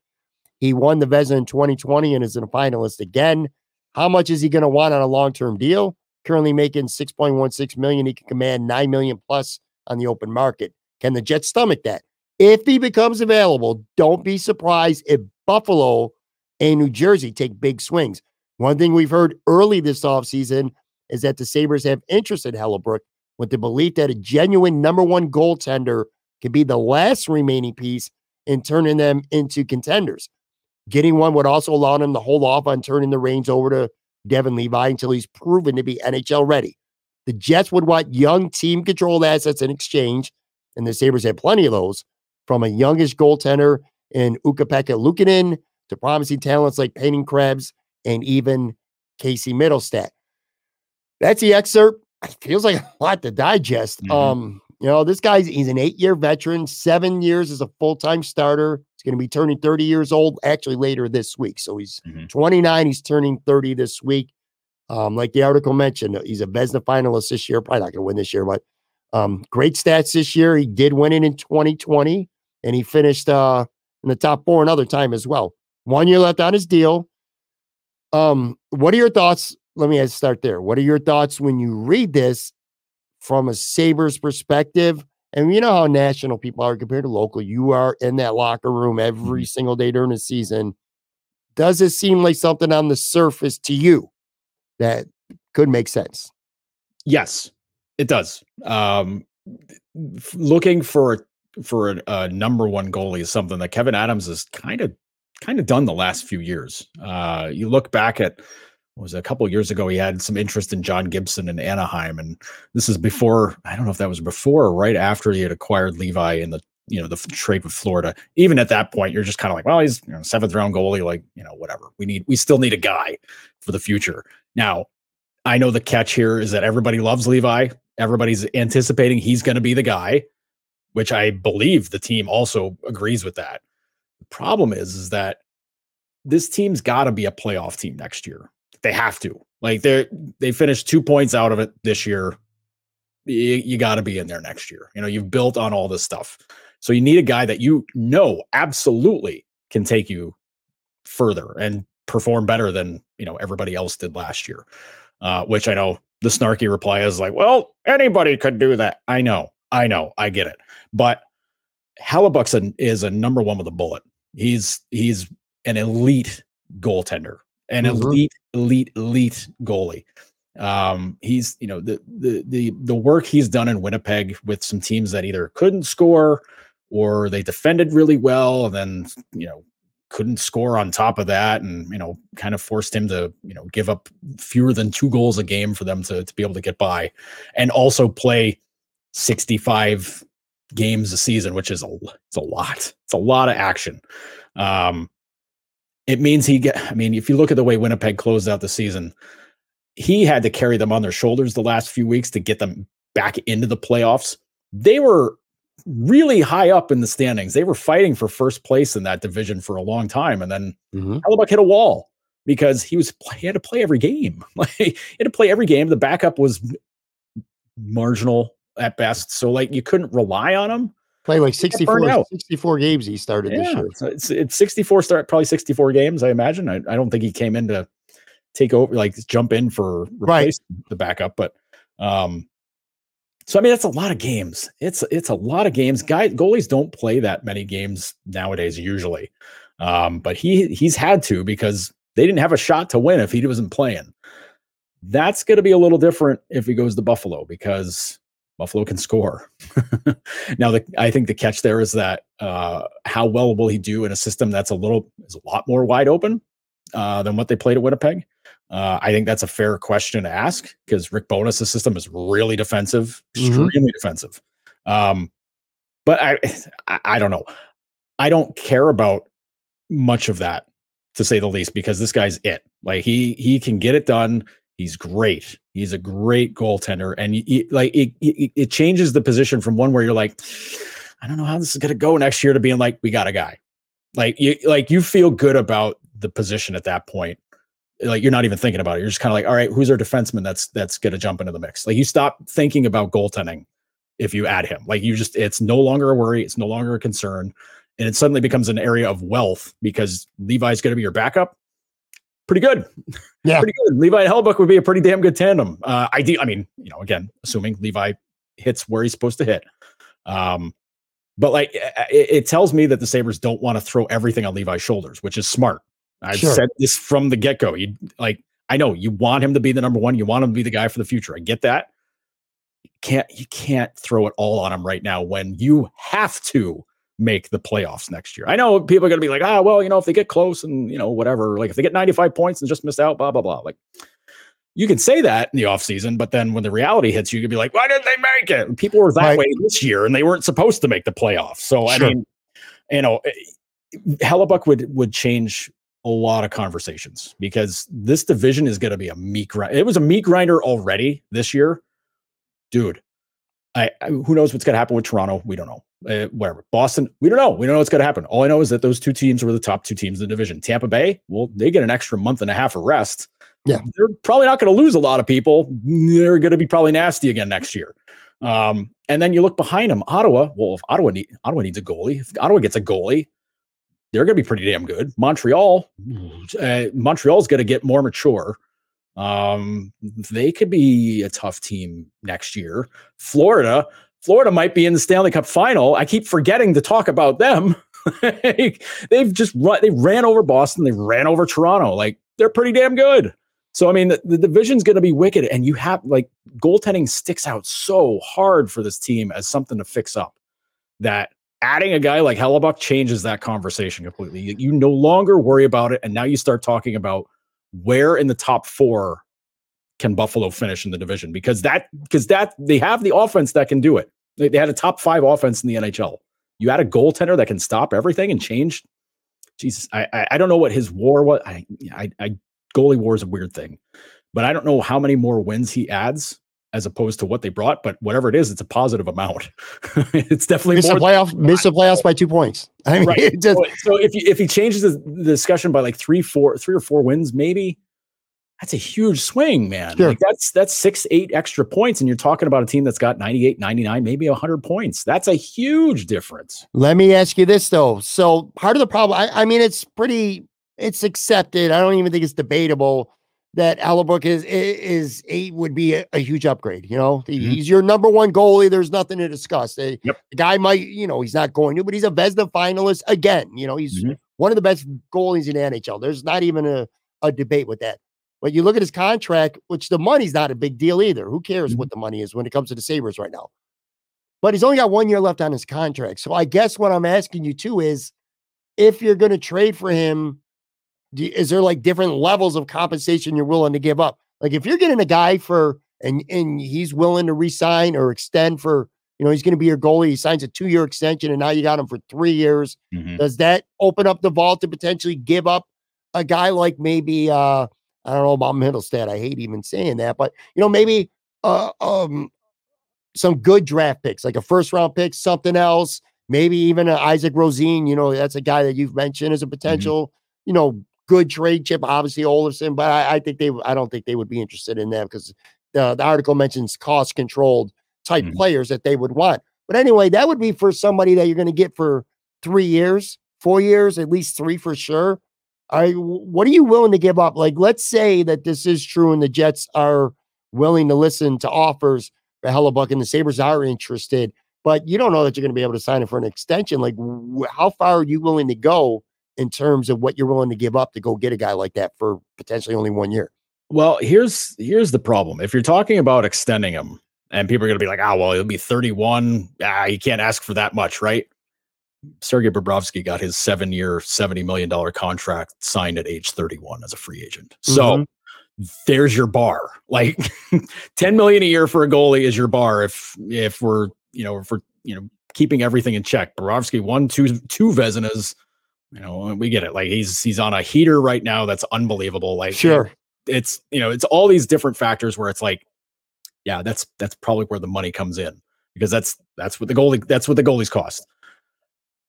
He won the Vezina in 2020 and is a finalist again. How much is he going to want on a long-term deal? Currently making 6.16 million. He can command 9 million plus on the open market. Can the Jets stomach that? If he becomes available, don't be surprised if Buffalo and New Jersey take big swings. One thing we've heard early this offseason is that the Sabres have interest in Hellebuyck with the belief that a genuine number one goaltender could be the last remaining piece in turning them into contenders. Getting one would also allow them to hold off on turning the reins over to Devon Levi until he's proven to be NHL ready. The Jets would want young team controlled assets in exchange, and the Sabres had plenty of those, from a youngish goaltender in Ukko-Pekka Luukkonen to promising talents like Peyton Krebs and even Casey Mittelstadt. That's the excerpt. It feels like a lot to digest. Mhm. Um, you know, this guy's he's an eight-year veteran, seven years as a full-time starter. He's going to be turning 30 years old actually later this week. So he's Mhm. 29. He's turning 30 this week. Um, like the article mentioned, he's a Vezina finalist this year. Probably not going to win this year, but um, great stats this year. He did win it in 2020, and he finished uh, in the top four another time as well. One year left on his deal. Um, what are your thoughts? Let me start there. What are your thoughts when you read this from a Sabres perspective? And you know how national people are compared to local. You are in that locker room every single day during the season. Does it seem like something on the surface to you that could make sense? Yes, it does. Um, looking for for a, a number one goalie is something that Kevyn Adams has kind of kind of done the last few years. Uh, you look back at what was it, a couple of years ago, he had some interest in John Gibson in Anaheim, and this is before I don't know if that was before or right after he had acquired Levi in the you know the trade with Florida. Even at that point, you're just kind of like, well, he's you know, seventh round goalie, like you know whatever. We need we still need a guy for the future. Now, I know the catch here is that everybody loves Levi. Everybody's anticipating he's going to be the guy, which I believe the team also agrees with that. The problem is, is that this team's got to be a playoff team next year. They have to. Like they they finished two points out of it this year. You, you got to be in there next year. You know, you've built on all this stuff. So you need a guy that you know absolutely can take you further and perform better than, you know, everybody else did last year. Uh, which I know the snarky reply is like, well, anybody could do that. I know, I know, I get it. But Hellebuyck's a, is a number one with a bullet. He's he's an elite goaltender, an Mhm. elite, elite, elite goalie. Um, he's you know the the the the work he's done in Winnipeg with some teams that either couldn't score or they defended really well and then you know couldn't score on top of that and you know kind of forced him to you know give up fewer than two goals a game for them to, to be able to get by and also play 65 games a season which is a it's a lot it's a lot of action um it means he get i mean if you look at the way winnipeg closed out the season he had to carry them on their shoulders the last few weeks to get them back into the playoffs they were really high up in the standings. They were fighting for first place in that division for a long time, and then Mhm. Hellebuyck hit a wall because he was he had to play every game. Like he had to play every game. The backup was marginal at best, so like you couldn't rely on him. Play like got 64, 64 games he started this Yeah, year. so it's it's 64 start probably 64 games. I imagine. I, I don't think he came in to take over like jump in for Right. replace the backup, but um. So I mean that's a lot of games. It's it's a lot of games. Guy goalies don't play that many games nowadays usually, um, but he he's had to because they didn't have a shot to win if he wasn't playing. That's going to be a little different if he goes to Buffalo because Buffalo can score. now, the, I think the catch there is that uh, how well will he do in a system that's a little is a lot more wide open uh, than what they played at Winnipeg? Uh, I think that's a fair question to ask because Rick Bowness' system is really defensive, Mhm. extremely defensive. Um, but I, I, I don't know. I don't care about much of that to say the least because this guy's it. Like he he can get it done. He's great. He's a great goaltender, and like it, it, it changes the position from one where you're like, I don't know how this is going to go next year to being like, we got a guy. Like you like you feel good about the position at that point. Like you're not even thinking about it. You're just kind of like, all right, who's our defenseman that's that's going to jump into the mix? Like you stop thinking about goaltending if you add him. Like you just, it's no longer a worry. It's no longer a concern, and it suddenly becomes an area of wealth because Levi's going to be your backup. Pretty good. Yeah. Pretty good. Levi and Hellebuyck would be a pretty damn good tandem. Uh, I, I mean, you know, again, assuming Levi hits where he's supposed to hit. Um, but like it, it tells me that the Sabres don't want to throw everything on Levi's shoulders, which is smart. I've Sure. said this from the get go. You like, I know you want him to be the number one. You want him to be the guy for the future. I get that. You can't you can't throw it all on him right now when you have to make the playoffs next year. I know people are going to be like, ah, well, you know, if they get close and you know whatever, like if they get 95 points and just missed out, blah blah blah. Like you can say that in the offseason, but then when the reality hits you, you can be like, why didn't they make it? And people were that Right. way this year and they weren't supposed to make the playoffs. So I mean, you know, eh, Hellebuyck would would change a lot of conversations because this division is going to be a meat grind. It was a meat grinder already this year, dude. I, I who knows what's going to happen with Toronto? We don't know. Uh, whatever. Boston, we don't know. We don't know what's going to happen. All I know is that those two teams were the top two teams in the division. Tampa Bay, well, they get an extra month and a half of rest. Yeah. they're probably not going to lose a lot of people. They're going to be probably nasty again next year. Um, and then you look behind them, Ottawa. Well, if Ottawa need, Ottawa needs a goalie, if Ottawa gets a goalie, they're going to be pretty damn good. Montreal, uh, Montreal's going to get more mature. Um, they could be a tough team next year. Florida, Florida might be in the Stanley Cup final. I keep forgetting to talk about them. They've just run, they ran over Boston, they ran over Toronto. Like they're pretty damn good. So I mean, the, the division's going to be wicked, and you have like goaltending sticks out so hard for this team as something to fix up. That adding a guy like Hellebuyck changes that conversation completely. You, you no longer worry about it, and now you start talking about where in the top four can Buffalo finish in the division because that because that they have the offense that can do it. They, they had a top five offense in the NHL. You had a goaltender that can stop everything and change. Jesus, I I, I don't know what his war was. I, I I goalie war is a weird thing, but I don't know how many more wins he adds as opposed to what they brought. But whatever it is, it's a positive amount. it's definitely Miss more the playoff, miss the playoffs by two points. I mean, right. just, so, so if you, if he changes the, the discussion by like three, four, three or four wins, maybe that's a huge swing, man. Sure. Like that's that's six, eight extra points, and you're talking about a team that's got 98, 99, maybe 100 points. That's a huge difference. let me ask you this though. So part of the problem, I, I mean, it's pretty, it's accepted. I don't even think it's debatable that Hellebuyck is is a would be a, a huge upgrade. You know, Mhm. he's your number one goalie. There's nothing to discuss. The, Yep. the guy might, you know, he's not going to, but he's a Vezina finalist again. You know, he's Mhm. one of the best goalies in the NHL. There's not even a, a debate with that. But you look at his contract, which the money's not a big deal either. Who cares Mhm. what the money is when it comes to the Sabres right now? But he's only got one year left on his contract. So I guess what I'm asking you too is if you're going to trade for him, do, is there like different levels of compensation you're willing to give up? Like if you're getting a guy for and and he's willing to resign or extend for, you know, he's going to be your goalie. He signs a two year extension, and now you got him for three years. Mhm. Does that open up the vault to potentially give up a guy like maybe uh I don't know about Mittelstadt. I hate even saying that, but you know, maybe uh um some good draft picks, like a first round pick, something else, maybe even Isak Rosén, you know, that's a guy that you've mentioned as a potential, you know, good trade chip, obviously Olofsson, but I, I think they I don't think they would be interested in that because the, the article mentions cost controlled type Mhm. players that they would want. But anyway, that would be for somebody that you're going to get for three years, four years, at least three for sure. You, what are you willing to give up? Like, let's say that this is true and the Jets are willing to listen to offers for Hellebuyck and the Sabres are interested, but you don't know that you're going to be able to sign him for an extension. Like, wh- how far are you willing to go in terms of what you're willing to give up to go get a guy like that for potentially only one year? Well, here's here's the problem. If you're talking about extending him, and people are going to be like, "Ah, well, he'll be 31. Ah, you can't ask for that much, right?" Sergei Bobrovsky got his seven-year, seventy million dollar contract signed at age 31 as a free agent. So mm-hmm. there's your bar. Like 10 million a year for a goalie is your bar. If if we're you know if we're you know keeping everything in check. Bobrovsky won two two Vezinas. You know, we get it. Like he's he's on a heater right now. That's unbelievable. Like Sure. it's you know it's all these different factors where it's like yeah that's that's probably where the money comes in because that's that's what the goalie that's what the goalies cost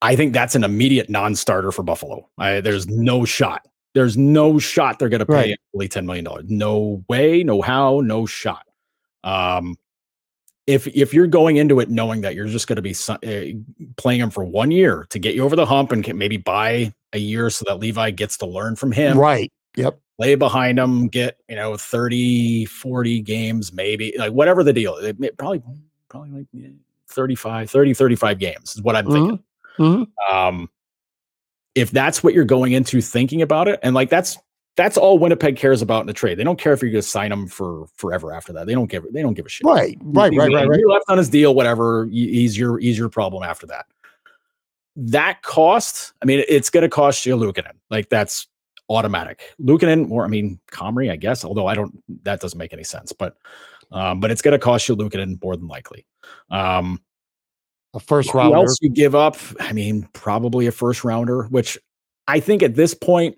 i think that's an immediate non-starter for buffalo I, there's no shot there's no shot they're going to pay Right. $10 million no way no how no shot um if if you're going into it knowing that you're just going to be uh, playing him for one year to get you over the hump and can maybe buy a year so that levi gets to learn from him Right. Yep. lay behind him, get, you know, 30, 40 games, maybe like whatever the deal. It may- probably, probably like yeah, 35, 30, 35 games is what I'm thinking. Mhm. Um, if that's what you're going into thinking about it, and like that's, that's all Winnipeg cares about in the trade. They don't care if you're going to sign him for forever after that. They don't give, they don't give a shit. Right. Right. He's- Right. Right. Right. He left on his deal, whatever. y- He's your, he's your problem after that. That cost, I mean, it's going to cost you Luukkonen. Like that's automatic. Luukkonen, or I mean, Comrie, I guess. Although I don't, that doesn't make any sense. But, um, but it's going to cost you Luukkonen more than likely. Um, A first rounder. else you give up? I mean, probably a first rounder, which I think at this point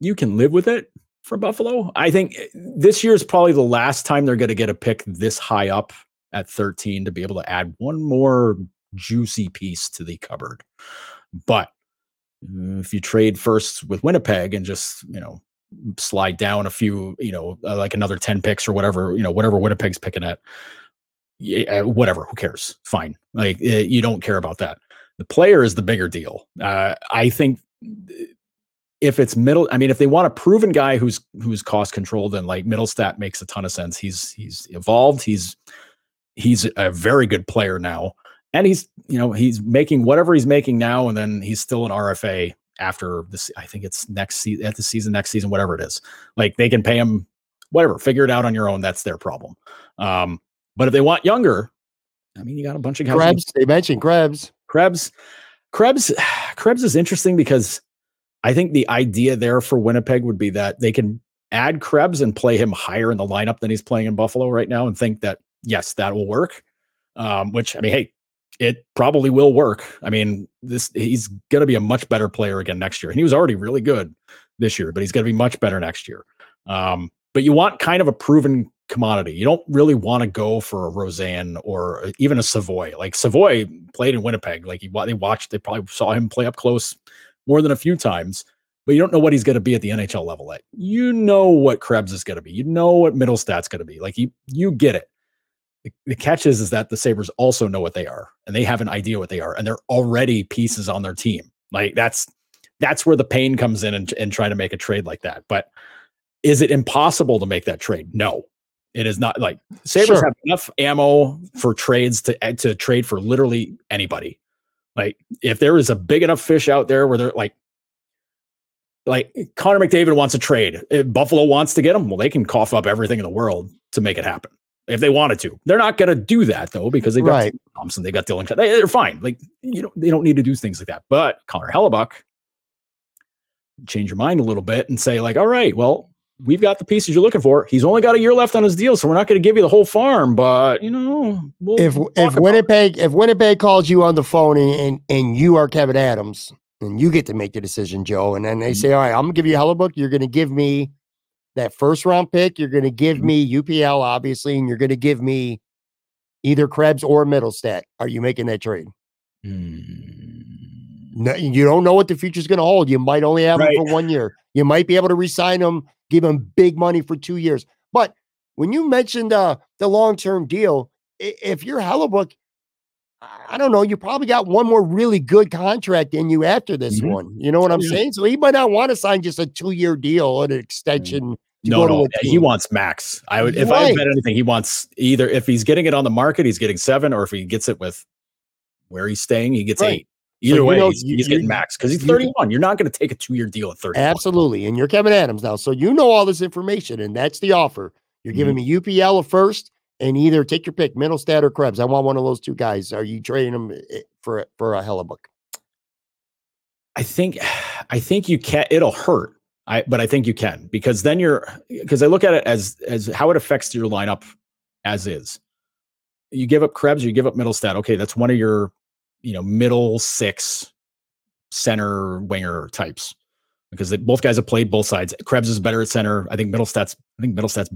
you can live with it for Buffalo. I think eh, this year is probably the last time they're going to get a pick this high up at 13 to be able to add one more juicy piece to the cupboard. But uh, if you trade first with Winnipeg and just, you know, slide down a few, you know, uh, like another 10 picks or whatever, you know, whatever Winnipeg's picking at, yeah, whatever, who cares? Fine. Like eh, you don't care about that. The player is the bigger deal. Uh, I think eh, if it's middle, I mean, if they want a proven guy who's who's cost controlled, then like Mittelstadt makes a ton of sense. He's he's evolved. He's he's a very good player now, and he's you know he's making whatever he's making now, and then he's still an RFA after this. I think it's next season, at the season, next season, whatever it is. Like they can pay him whatever. Figure it out on your own. That's their problem. Um, but if they want younger, I mean, you got a bunch of guys. Krebs. They mentioned Krebs. Krebs, Krebs, Krebs is interesting because I think the idea there for Winnipeg would be that they can add Krebs and play him higher in the lineup than he's playing in Buffalo right now, and think that yes, that will work. Um, which I mean, hey, it probably will work. I mean, this he's going to be a much better player again next year, and he was already really good this year, but he's going to be much better next year. Um, but you want kind of a proven commodity. You don't really want to go for a Rosén or uh, even a Savoie. Like Savoie played in Winnipeg. Like he, they watched, they probably saw him play up close more than a few times. But you don't know what he's going to be at the NHL level at. You know what Krebs is going to be. You know what Mittelstadt's going to be. Like you, you get it. The, the catch is, is that the Sabres also know what they are, and they have an idea what they are, and they're already pieces on their team. Like that's that's where the pain comes in and, and try to make a trade like that. But Is it impossible to make that trade? No, it is not. Like Sabres Sure. have enough ammo for trades to eh, to trade for literally anybody. Like if there is a big enough fish out there where they're like, like Connor McDavid wants a trade, if Buffalo wants to get him, well, they can cough up everything in the world to make it happen if they wanted to. They're not going to do that though because they got Right. Thompson, they got Dahlin. They're fine. Like you know, they don't need to do things like that. But Connor Hellebuyck, change your mind a little bit and say like, all right, well, we've got the pieces you're looking for. He's only got a year left on his deal, so we're not going to give you the whole farm. But you know, we'll if if about it." Winnipeg if Winnipeg calls you on the phone and, and and you are Kevyn Adams and you get to make the decision, Joe, and then they Mhm. say, all right, I'm gonna give you Hellebuyck. You're gonna give me that first round pick. You're gonna give Mhm. me UPL, obviously, and you're gonna give me either Krebs or Mittelstadt. Are you making that trade? Hmm. No, you don't know what the future's going to hold. You might only have Right. him for one year. You might be able to resign him, give him big money for two years. But when you mentioned uh, the long term deal, if you're Hellebuyck, I I don't know, you probably got one more really good contract in you after this Mhm. one. You know what I'm Yeah. saying? So he might not want to sign just a two year deal or an extension. to No, no, he wants max. I would if I Right. bet anything, he wants either if he's getting it on the market, he's getting seven, or if he gets it with where he's staying, he gets Right. eight. So Either you way, know- he's, you- he's getting max because he's 31. You're not going to take a two year deal at 31. Absolutely. And you're Kevyn Adams now. So you know all this information, and that's the offer. You're giving Mm-hmm. me UPL a first, and either take your pick, Mittelstadt or Krebs. I want one of those two guys. Are you trading them eh, for for a Hellebuyck? I think I think you can it'll hurt. I but I think you can because then you're because I look at it as as how it affects your lineup as is. You give up Krebs, you give up Mittelstadt. Okay, that's one of your you know middle six center winger types because they, both guys have played both sides. Krebs is better at center. I think Mittelstadt's I think Mittelstadt's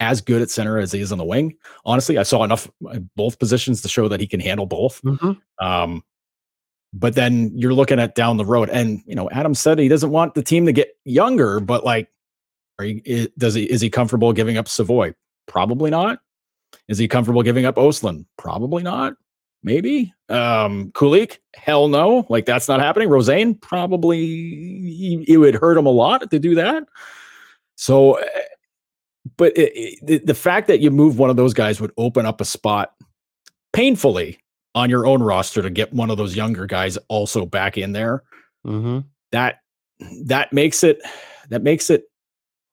as good at center as he is on the wing. Honestly, I saw enough both positions to show that he can handle both. Um, but then you're looking at down the road, and you know, Adam said he doesn't want the team to get younger, but like, are you? i- Does he? Is he comfortable giving up Savoie? Probably not. Is he comfortable giving up Ostlund? Probably not. Maybe. Um, Kulich? Hell no. Like that's not happening. Rosén? Probably. It would hurt him a lot to do that. So, eh, but it, it- the, fact that you move one of those guys would open up a spot painfully on your own roster to get one of those younger guys also back in there Mm-hmm. that that makes it that makes it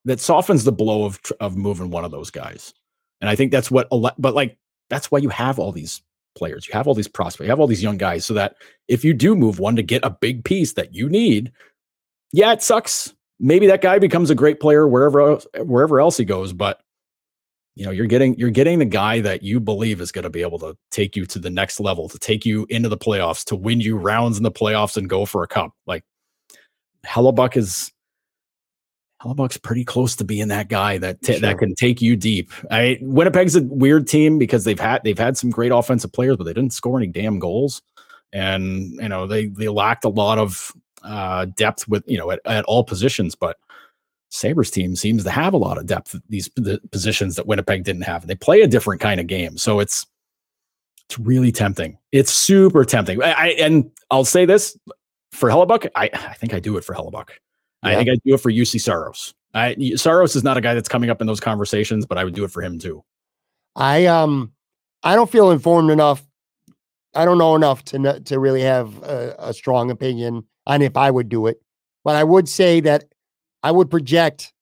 that softens the blow of of moving one of those guys and i think that's what a lot but like that's why you have all these players. You have all these prospects. You have all these young guys so that if you do move one to get a big piece that you need yeah it sucks. Maybe that guy becomes a great player wherever else, wherever else he goes but you know you're getting you're getting the guy that you believe is going to be able to take you to the next level to take you into the playoffs to win you rounds in the playoffs and go for a cup. Like Hellebuyck is Hellebuyck's pretty close to being that guy that ta- Sure. that can take you deep. I Winnipeg's a weird team because they've had they've had some great offensive players, but they didn't score any damn goals, and you know they they lacked a lot of uh, depth with you know at, at all positions. But Sabres team seems to have a lot of depth these the positions that Winnipeg didn't have. They play a different kind of game, so it's it's really tempting. It's super tempting. I, I and I'll say this for Hellebuyck, I, I think I do it for Hellebuyck. I think I'd do it for Juuse Saros. I Saros is not a guy that's coming up in those conversations, but I would do it for him too. I um I don't feel informed enough. I don't know enough to to really have a, a strong opinion on if I would do it, but I would say that I would project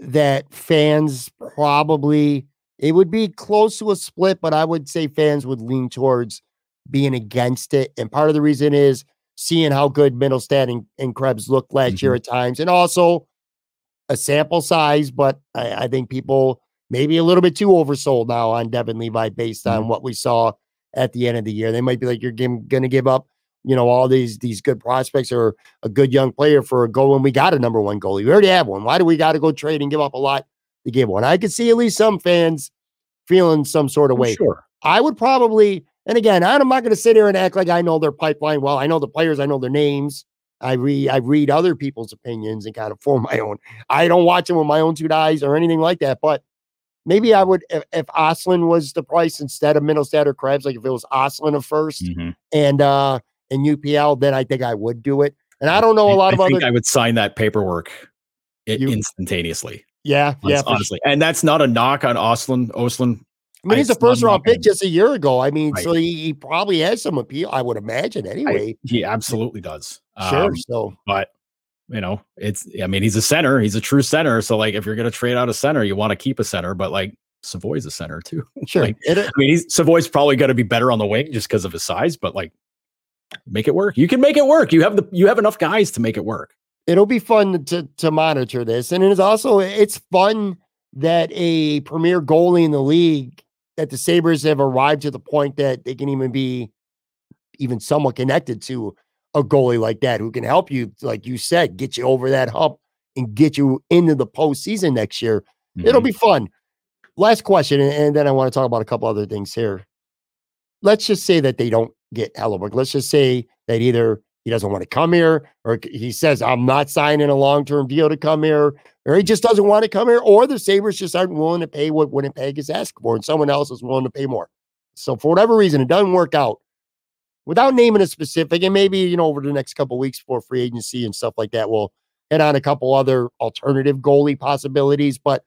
that fans probably it would be close to a split, but I would say fans would lean towards being against it, and part of the reason is seeing how good Mittelstadt and, and Krebs looked last year mm-hmm. at times, and also a sample size. But I, I think people maybe a little bit too oversold now on Devon Levi based on mm-hmm. what we saw at the end of the year. They might be like, you're going to give up, you know, all these these good prospects or a good young player for a goal when we got a number one goalie. We already have one. Why do we got to go trade and give up a lot to give one? I could see at least some fans feeling some sort of oh, way. Sure. I would probably, and again, I'm not going to sit here and act like I know their pipeline well. I know the players, I know their names. I read, I read other people's opinions and kind of form my own. I don't watch them with my own two eyes or anything like that. But maybe I would, if, if Ostlund was the price instead of Mittelstadt or Krebs, like if it was Ostlund at 1st Mhm. and uh and UPL, then I think I would do it. And I don't know a lot I of think other. I would sign that paperwork you, instantaneously. Yeah, yeah, honestly, sure. and that's not a knock on Ostlund. Ostlund. I mean, he's a first round pick just a year ago. I mean, right. so he, he, probably has some appeal, I would imagine. Anyway, I, he absolutely does. Sure. Um, so, but you know, it's. I mean, he's a center. He's a true center. So, like, if you're going to trade out a center, you want to keep a center. But like, Savoie's a center too. Sure. like, it, I mean, he's Savoie's probably going to be better on the wing just because of his size. But like, make it work. You can make it work. You have the you have enough guys to make it work. It'll be fun to to monitor this, and it's also it's fun that a premier goalie in the league that the Sabres have arrived to the point that they can even be even somewhat connected to a goalie like that who can help you, like you said, get you over that hump and get you into the postseason next year. Mm-hmm. It'll be fun. Last question, and then I want to talk about a couple other things here. Let's just say that they don't get Hellebuyck. Let's just say that either he doesn't want to come here, or he says, I'm not signing a long term deal to come here, or he just doesn't want to come here, or the Sabres just aren't willing to pay what Winnipeg is asking for, and someone else is willing to pay more. So, for whatever reason, it doesn't work out. Without naming a specific, and maybe, you know, over the next couple weeks before free agency and stuff like that, we'll hit on a couple other alternative goalie possibilities. But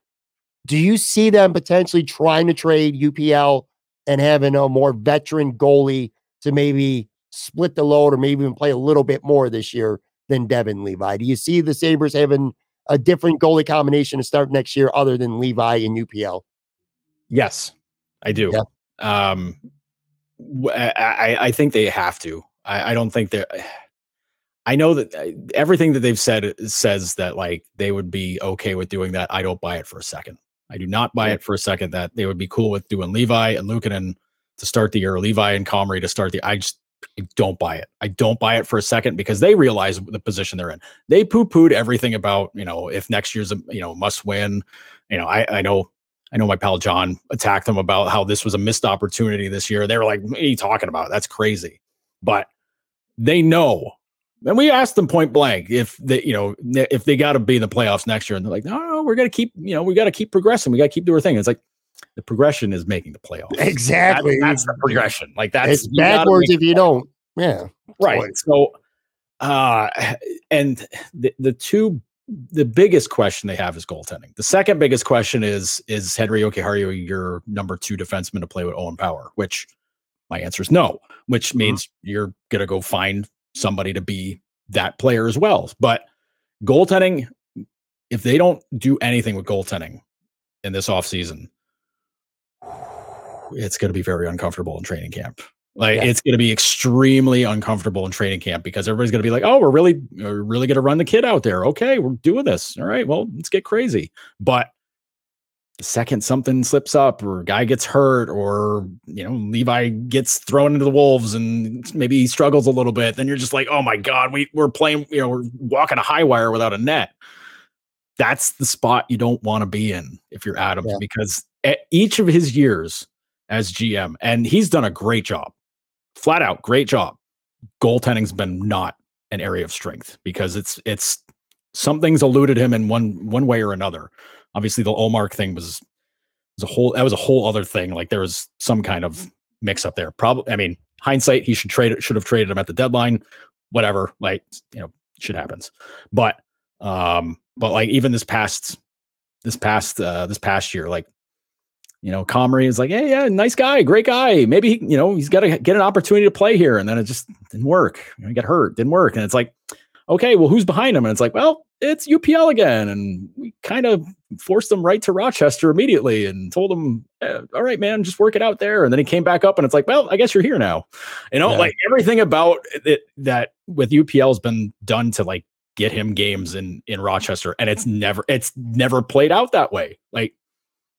do you see them potentially trying to trade UPL and having a more veteran goalie to maybe split the load or maybe even play a little bit more this year than Devon Levi? Do you see the Sabres having a different goalie combination to start next year other than Levi and UPL? Yes, I do. Yeah. Um, I, I think they have to. I, I don't think they're. I know that uh, everything that they've said says that like they would be okay with doing that. I don't buy it for a second. I do not buy it for a second that they would be cool with doing Levi and Luukkonen to start the year, Levi and Comrie to start the. I just I don't buy it. I don't buy it for a second because they realize the position they're in. They poo pooed everything about you know if next year's a you know must win. You know I I know I know my pal John attacked them about how this was a missed opportunity this year. They were like, "What are you talking about? That's crazy." But they know, and we asked them point blank if they, you know, if they got to be in the playoffs next year, and they're like, "No, no, we're gonna keep, you know, we got to keep progressing. We got to keep doing our thing." It's like the progression is making the playoffs. Exactly. That, that's the progression. Like that's it's backwards if you don't. Yeah. Right. So, uh, and the the two the biggest question they have is goaltending. The second biggest question is is Henry Jokiharju your number two defenseman to play with Owen Power? Which my answer is no. Which mm-hmm. means mm-hmm. you're gonna go find somebody to be that player as well. But goaltending, if they don't do anything with goaltending in this offseason, it's going to be very uncomfortable in training camp. Like yeah. it's going to be extremely uncomfortable in training camp because everybody's going to be like, "Oh, we're really, we're really going to run the kid out there." Okay, we're doing this. All right, well, let's get crazy. But the second something slips up, or a guy gets hurt, or you know Levi gets thrown into the wolves, and maybe he struggles a little bit, then you're just like, "Oh my god, we we're playing, you know, we're walking a high wire without a net." That's the spot you don't want to be in if you're Adams, yeah. because each of his years as GM, and he's done a great job, flat out great job. Goaltending's been not an area of strength because it's it's something's eluded him in one one way or another. Obviously, the Ullmark thing was was a whole that was a whole other thing. Like there was some kind of mix up there. Probably, I mean, hindsight, he should trade should have traded him at the deadline. Whatever, like you know, shit happens. But um, but like even this past this past uh this past year, like you know, Comrie is like, hey, yeah, nice guy, great guy. Maybe he, you know, he's got to get an opportunity to play here, and then it just didn't work. You know, he got hurt, didn't work, and it's like, okay, well, who's behind him? And it's like, well, it's UPL again, and we kind of forced him right to Rochester immediately, and told him, eh, all right, man, just work it out there. And then he came back up, and it's like, well, I guess you're here now. You know, yeah. like everything about it that with UPL has been done to like get him games in in Rochester, and it's never it's never played out that way. Like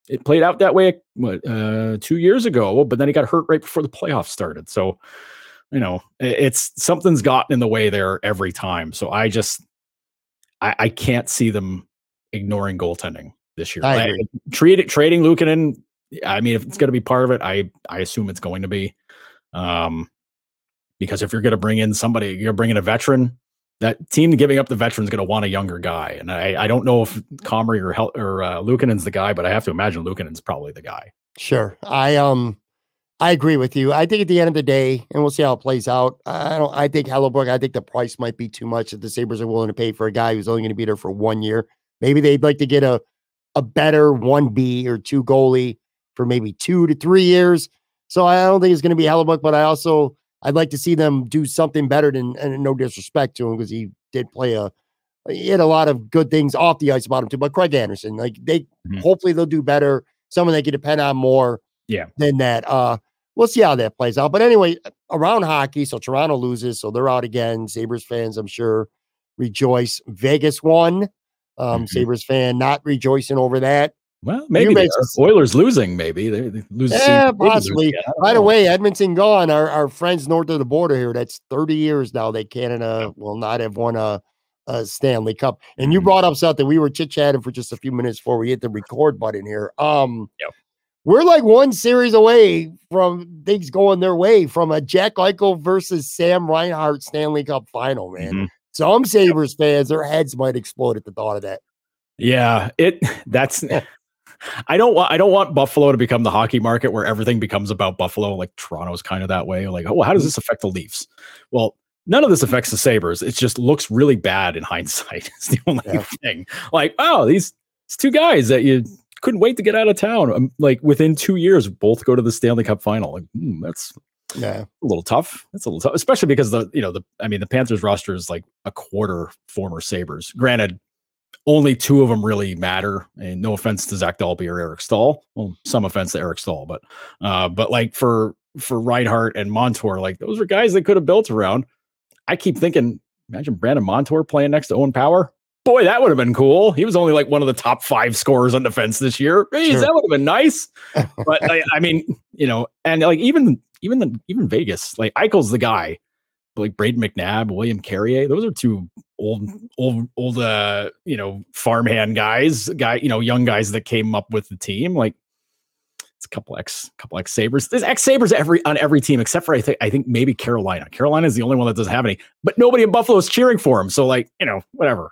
it played out that way what, uh, two years ago, but then he got hurt right before the playoffs started. So, you know, it's something's gotten in the way there every time. So I just, I, I can't see them ignoring goaltending this year. I agree. Trade, trading Luukkonen, I mean, if it's going to be part of it, I I assume it's going to be. Um, because if you're going to bring in somebody, you're bringing a veteran that team giving up the veterans going to want a younger guy. And I, I don't know if Comrie or Hel- or uh, Luukkonen's the guy, but I have to imagine Luukkonen's probably the guy. Sure, I um, I agree with you. I think at the end of the day, and we'll see how it plays out. I don't. I think Hellebuyck. I think the price might be too much that the Sabres are willing to pay for a guy who's only going to be there for one year. Maybe they'd like to get a a better one B or two goalie for maybe two to three years. So I don't think it's going to be Hellebuyck, but I also I'd like to see them do something better than and no disrespect to him because he did play a he had a lot of good things off the ice about him too. But Craig Anderson, like they Mhm. hopefully they'll do better. Someone they can depend on more Yeah. than that. Uh we'll see how that plays out. But anyway, around hockey, so Toronto loses, so they're out again. Sabres fans, I'm sure, rejoice. Vegas won. Um, Mhm. Sabres fan not rejoicing over that. Well, maybe they. Oilers losing. Maybe they, they lose. Yeah, season, maybe lose possibly. don't By the way, Edmonton gone. Our our friends north of the border here. That's 30 years now that Canada will not have won a, a Stanley Cup. And you Mhm. brought up something. We were chit chatting for just a few minutes before we hit the record button here. Um, Yep. we're like one series away from things going their way from a Jack Eichel versus Sam Reinhart Stanley Cup final, man. Mhm. Some Sabres fans, their heads might explode at the thought of that. Yeah, it that's I don't want I don't want Buffalo to become the hockey market where everything becomes about Buffalo. Like Toronto's kind of that way. Like, oh, how does this affect the Leafs? Well, none of this affects the Sabres. It just looks really bad in hindsight. It's the only Yeah. thing. Like, oh, these these two guys that you couldn't wait to get out of town. Um, like within two years, both go to the Stanley Cup final. Like, hmm, that's Yeah. a little tough. That's a little tough, especially because the you know the I mean the Panthers roster is like a quarter former Sabres. Granted, only two of them really matter. And no offense to Zac Dalpe or Eric Staal. Well, some offense to Eric Staal, but uh, but like for for Reinhart and Montour, like those are guys they could have built around. I keep thinking, imagine Brandon Montour playing next to Owen Power. Boy, that would have been cool. He was only like one of the top five scorers on defense this year. Jeez, Sure. that would have been nice. But I, I mean, you know, and like even even the even Vegas, like Eichel's the guy. But like Brayden McNabb, William Carrier, those are two old, old, old, uh, you know, farmhand guys, guy, you know, young guys that came up with the team. Like it's a couple x couple x Sabres There's x Sabres every on every team except for I think I think maybe Carolina. Carolina is the only one that doesn't have any, but nobody in Buffalo is cheering for him. So like, you know, whatever.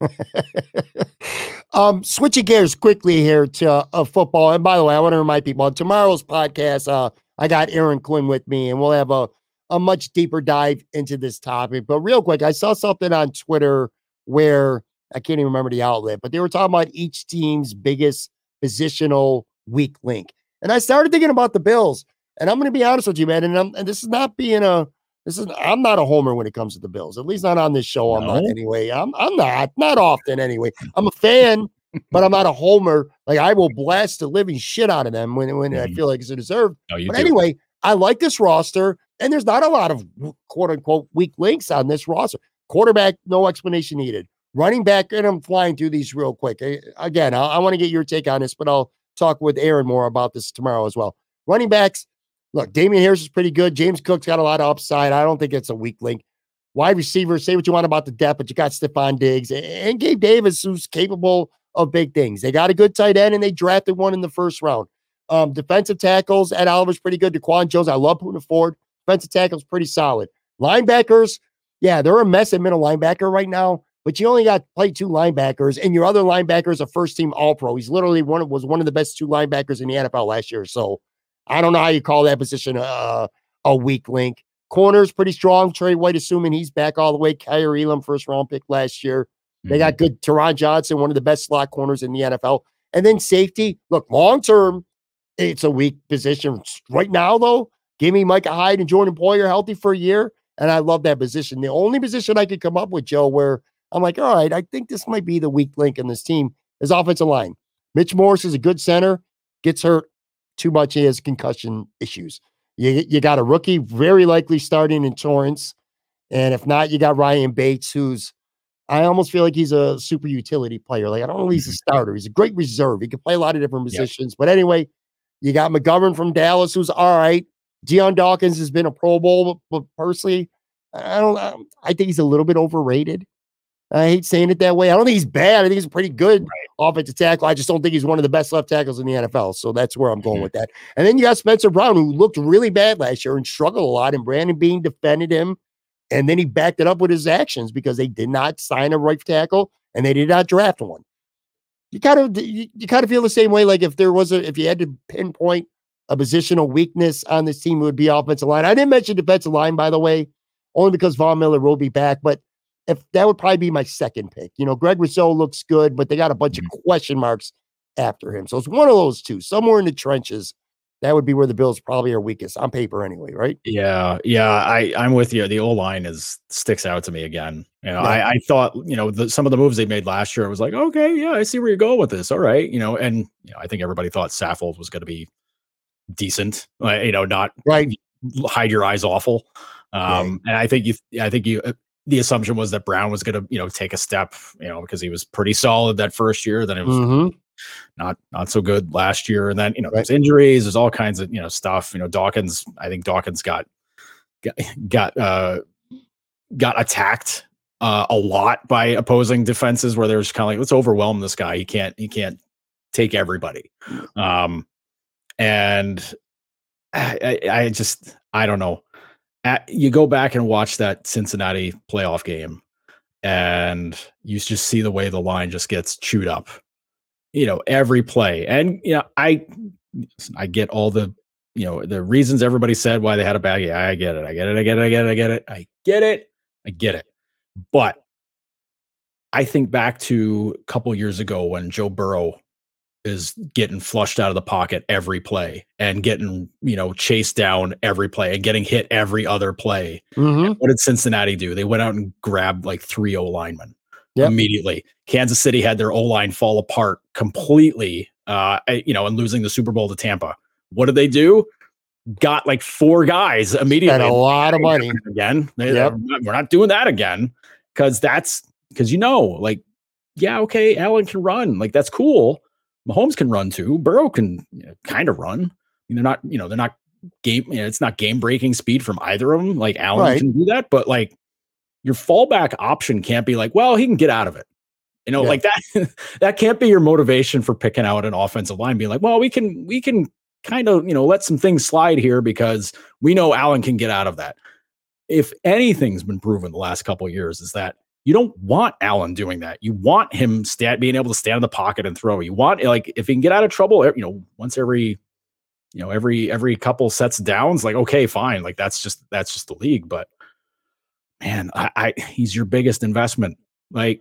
um, switching gears quickly here to uh, football. And by the way, I want to remind people on tomorrow's podcast, uh, I got Aaron Quinn with me, and we'll have a, a much deeper dive into this topic. But real quick, I saw something on Twitter where I can't even remember the outlet, but they were talking about each team's biggest positional weak link. And I started thinking about the Bills. And I'm going to be honest with you, man. And, I'm, and this is not being a this is I'm not a homer when it comes to the Bills. At least not on this show. I'm not anyway. I'm I'm not not often anyway. I'm a fan, but I'm not a homer. Like I will blast the living shit out of them when when I Mhm. feel like it's deserved. No, But do. anyway, I like this roster, and there's not a lot of quote unquote weak links on this roster. Quarterback, no explanation needed. Running back, and I'm flying through these real quick. Eh, Again, I, I want to get your take on this, but I'll talk with Aaron more about this tomorrow as well. Running backs, look, Damien Harris is pretty good. James Cook's got a lot of upside. I don't think it's a weak link. Wide receiver, say what you want about the depth, but you got Stefon Diggs and- and Gabe Davis, who's capable of big things. They got a good tight end, and they drafted one in the first round. Um, defensive tackles, Ed Oliver's pretty good. DaQuan Jones, I love Poona Ford. Defensive tackles, pretty solid. Linebackers, yeah, they're a mess at middle linebacker right now, but you only got play two linebackers, and your other linebacker is a first team all pro. He's literally one of was one of the best two linebackers in the NFL last year. So I don't know how you call that position uh, a weak link. Corners pretty strong. Trey White, assuming he's back all the way. Kaiir Elam, first round pick last year. They got good Taron Johnson, one of the best slot corners in the NFL. And then safety. Look, long term, it's a weak position. Right now, though, give me Micah Hyde and Jordan Poyer healthy for a year. And I love that position. The only position I could come up with, Joe, where I'm like, all right, I think this might be the weak link in this team is offensive line. Mitch Morse is a good center, gets hurt too much. He has concussion issues. You, you got a rookie, very likely starting in Torrence. And if not, you got Ryan Bates, who's I almost feel like he's a super utility player. Like I don't know if he's a mm-hmm. starter. He's a great reserve. He can play a lot of different Yep. positions. But anyway, you got McGovern from Dallas, who's all right. Dion Dawkins has been a Pro Bowl, but, but personally, I don't. I, I think he's a little bit overrated. I hate saying it that way. I don't think he's bad. I think he's a pretty good offensive tackle. I just don't think he's one of the best left tackles in the NFL. So that's where I'm going Mhm. with that. And then you got Spencer Brown, who looked really bad last year and struggled a lot. And Brandon Beane defended him. And then he backed it up with his actions because they did not sign a right tackle and they did not draft one. You kind of you, you kind of feel the same way. Like if there was a if you had to pinpoint a positional weakness on this team, would be offensive line. I didn't mention defensive line, by the way, only because Von Miller will be back. But if that would probably be my second pick. You know, Greg Rousseau looks good, but they got a bunch Mhm. of question marks after him. So it's one of those two, somewhere in the trenches. That would be where the Bills probably are weakest on paper, anyway, right? Yeah, yeah, I I'm with you. The O line is sticks out to me again. You know, Yeah. I I thought you know the, some of the moves they made last year. I was like, okay, yeah, I see where you're going with this. All right, you know, and you know, I think everybody thought Saffold was going to be decent. uh, You know, not Right. hide your eyes awful. Um, and I think you, I think you, uh, the assumption was that Brown was going to, you know, take a step, you know, because he was pretty solid that first year. Then it was Mhm. not not so good last year, and then you know Right. there's injuries, there's all kinds of you know stuff. You know, Dawkins, I think Dawkins got got got uh, got attacked uh, a lot by opposing defenses where there's kind of like let's overwhelm this guy. He can't he can't take everybody. Um, and I, I, just I don't know. At, you go back and watch that Cincinnati playoff game, and you just see the way the line just gets chewed up. You know, every play, and you know, I I get all the you know the reasons everybody said why they had a bad. Yeah, I get it. I get it. I get it. I get it. I get it. I get it. I get it. But I think back to a couple years ago when Joe Burrow is getting flushed out of the pocket every play and getting, you know, chased down every play and getting hit every other play. Mhm. What did Cincinnati do? They went out and grabbed like three O linemen Yep. immediately. Kansas City had their O line fall apart completely, uh, you know, and losing the Super Bowl to Tampa. What did they do? Got like four guys immediately. Spent a lot of money. again. They- Yep. we're not- We're not doing that again because that's because you know, like, yeah, okay, Allen can run, like that's cool. Mahomes can run too. Burrow can you know, kind of run. I mean, they're not, you know, they're not game. You know, it's not game breaking speed from either of them. Like Allen Right. can do that, but like your fallback option can't be like, well, he can get out of it. You know, Yeah. like that. that can't be your motivation for picking out an offensive line. Being like, well, we can, we can kind of, you know, let some things slide here because we know Allen can get out of that. If anything's been proven the last couple of years, is that you don't want Allen doing that. You want him stand, being able to stand in the pocket and throw. You want like if he can get out of trouble, you know, once every, you know, every every couple sets downs, like okay, fine, like that's just that's just the league. But man, I, I he's your biggest investment. Like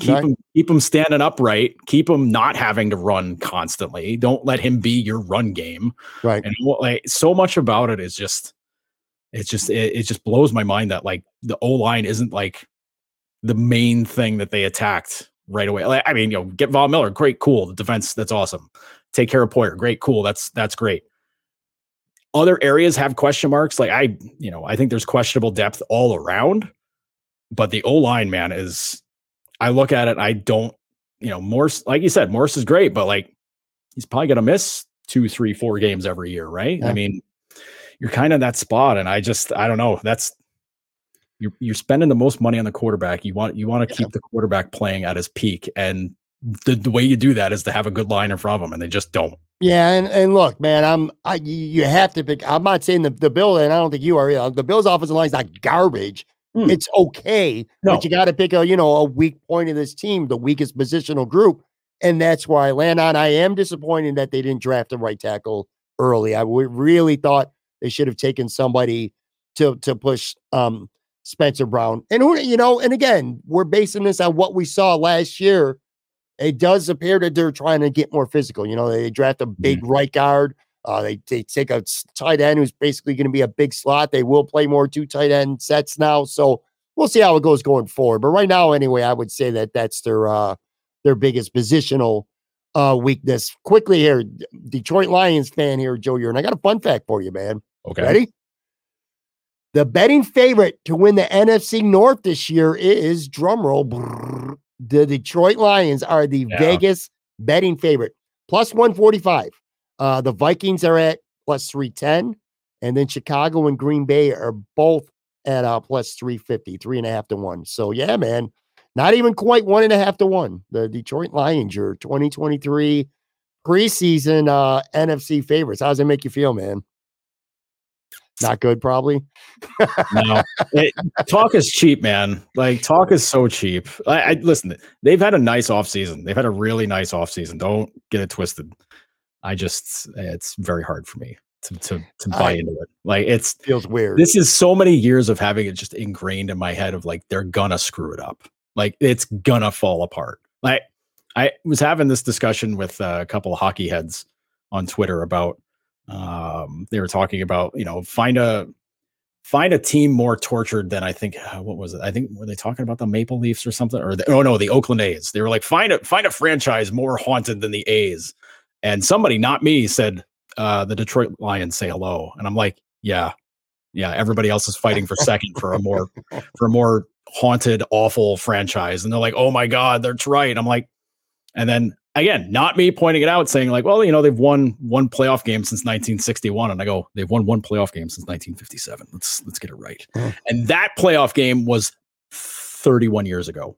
keep Right. him keep him standing upright, keep him not having to run constantly. Don't let him be your run game. Right. And what, like so much about it is just it's just it, it just blows my mind that like the O line isn't like the main thing that they attacked right away. Like, I mean, you know, get Von Miller, great, cool. The defense, that's awesome. Take care of Poyer, great, cool. That's that's great. Other areas have question marks. Like I, you know, I think there's questionable depth all around, but the O line, man, is I look at it, I don't, you know, Morse, like you said, Morse is great, but like he's probably gonna miss two, three, four games every year, right? Yeah. I mean, you're kind of in that spot, and I just, I don't know. That's you're you're spending the most money on the quarterback. You want you want to keep the quarterback playing at his peak, and the, the way you do that is to have a good line in front of him, and they just don't. Yeah, and, and look, man, I'm I you have to pick. I'm not saying the, the Bill, and I don't think you are. either. The Bills' offensive line is not garbage. Hmm. It's okay, No. but you got to pick a you know a weak point of this team, the weakest positional group, and that's where I land on. I am disappointed that they didn't draft a right tackle early. I really thought they should have taken somebody to to push um Spencer Brown, and who you know, and again, we're basing this on what we saw last year it does appear that they're trying to get more physical. You know, they draft a big Mm-hmm. right guard. Uh, they they take a tight end who's basically going to be a big slot. They will play more two tight end sets now, so we'll see how it goes going forward. But right now, anyway, I would say that that's their uh, their biggest positional uh, weakness. Quickly here, Detroit Lions fan here, Joe. You're and I got a fun fact for you, man. Okay. Ready? The betting favorite to win the NFC North this year is drumroll. brrr, The Detroit Lions are the Yeah. Vegas betting favorite, plus 145. Uh, the Vikings are at plus 310. And then Chicago and Green Bay are both at uh, plus 350, three and a half to one. So, yeah, man, not even quite one and a half to one. The Detroit Lions, your 2023 preseason uh, NFC favorites. How does it make you feel, man? Not good, probably. no, it, talk is cheap, man. Like talk is so cheap. I, I listen. They've had a nice off season. They've had a really nice off season. Don't get it twisted. I just it's very hard for me to to, to buy I, into it. Like it's feels weird. This is so many years of having it just ingrained in my head of like they're gonna screw it up. Like it's gonna fall apart. Like I was having this discussion with uh, a couple of hockey heads on Twitter about um they were talking about, you know, find a find a team more tortured than I think uh, what was it? I think were they talking about the Maple Leafs or something or the, oh no, the Oakland A's. They were like find a find a franchise more haunted than the A's. And somebody, not me, said uh, the Detroit Lions say hello, and I'm like, yeah, yeah. Everybody else is fighting for second for a more for a more haunted, awful franchise, and they're like, oh my god, that's right. I'm like, and then again, not me pointing it out, saying like, well, you know, they've won one playoff game since 1961, and I go, they've won one playoff game since 1957. Let's let's get it right. And that playoff game was 31 years ago.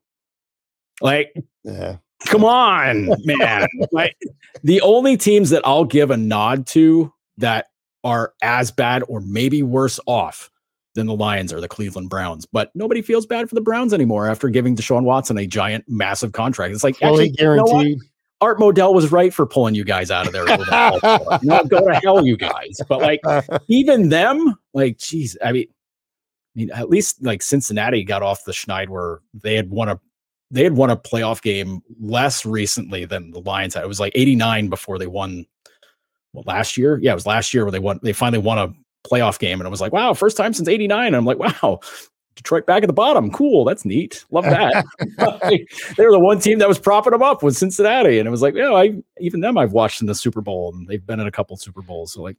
Like, yeah. Come on, man. like the only teams that I'll give a nod to that are as bad or maybe worse off than the Lions are the Cleveland Browns. But nobody feels bad for the Browns anymore after giving Deshaun Watson a giant, massive contract. It's like fully actually, guaranteed. You know Art Modell was right for pulling you guys out of there. Not go to hell, you guys. But like, even them, like, geez, I mean, I mean, at least like Cincinnati got off the schneid where they had won a they had won a playoff game less recently than the Lions had. It was like 89 before they won well, last year. Yeah, it was last year where they won. They finally won a playoff game, and it was like, wow, first time since 89. And I'm like, wow, Detroit back at the bottom. Cool. That's neat. Love that. they were the one team that was propping them up with Cincinnati. And it was like, yeah, I even them I've watched in the Super Bowl and they've been in a couple Super Bowls. So like,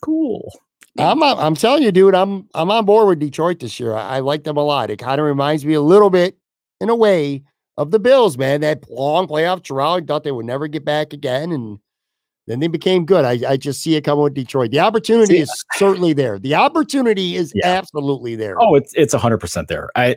cool. I'm I'm telling you, dude, I'm I'm on board with Detroit this year. I, I like them a lot. It kind of reminds me a little bit, in a way, of the Bills, man. That long playoff drought. Thought they would never get back again. And then they became good. I, I just see it coming with Detroit. The opportunity see, is certainly there. The opportunity is yeah. absolutely there. Oh, it's it's hundred percent there. I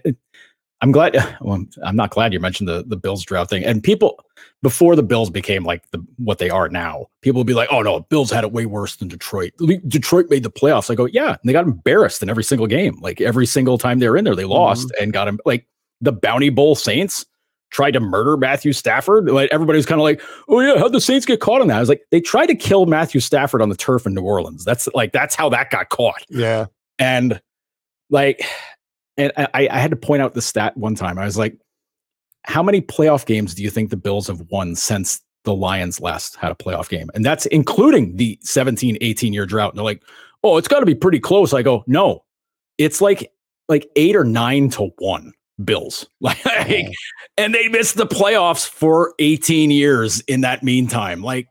I'm glad. Well, I'm not glad you mentioned the the Bills drought thing. And people before the Bills became like the what they are now, people would be like, "Oh no, Bills had it way worse than Detroit. Detroit made the playoffs." I go, "Yeah, and they got embarrassed in every single game. Like every single time they were in there, they lost mm-hmm. and got them. Like the Bounty Bowl Saints." Tried to murder Matthew Stafford. Like everybody was kind of like, "Oh yeah, how'd the Saints get caught on that?" I was like, "They tried to kill Matthew Stafford on the turf in New Orleans. That's like that's how that got caught." Yeah, and like, and I, I had to point out the stat one time. I was like, "How many playoff games do you think the Bills have won since the Lions last had a playoff game?" And that's including the 17, 18 year drought. And they're like, "Oh, it's got to be pretty close." I go, "No, it's like like eight or nine to one." Bills. Like, and they missed the playoffs for 18 years in that meantime. Like,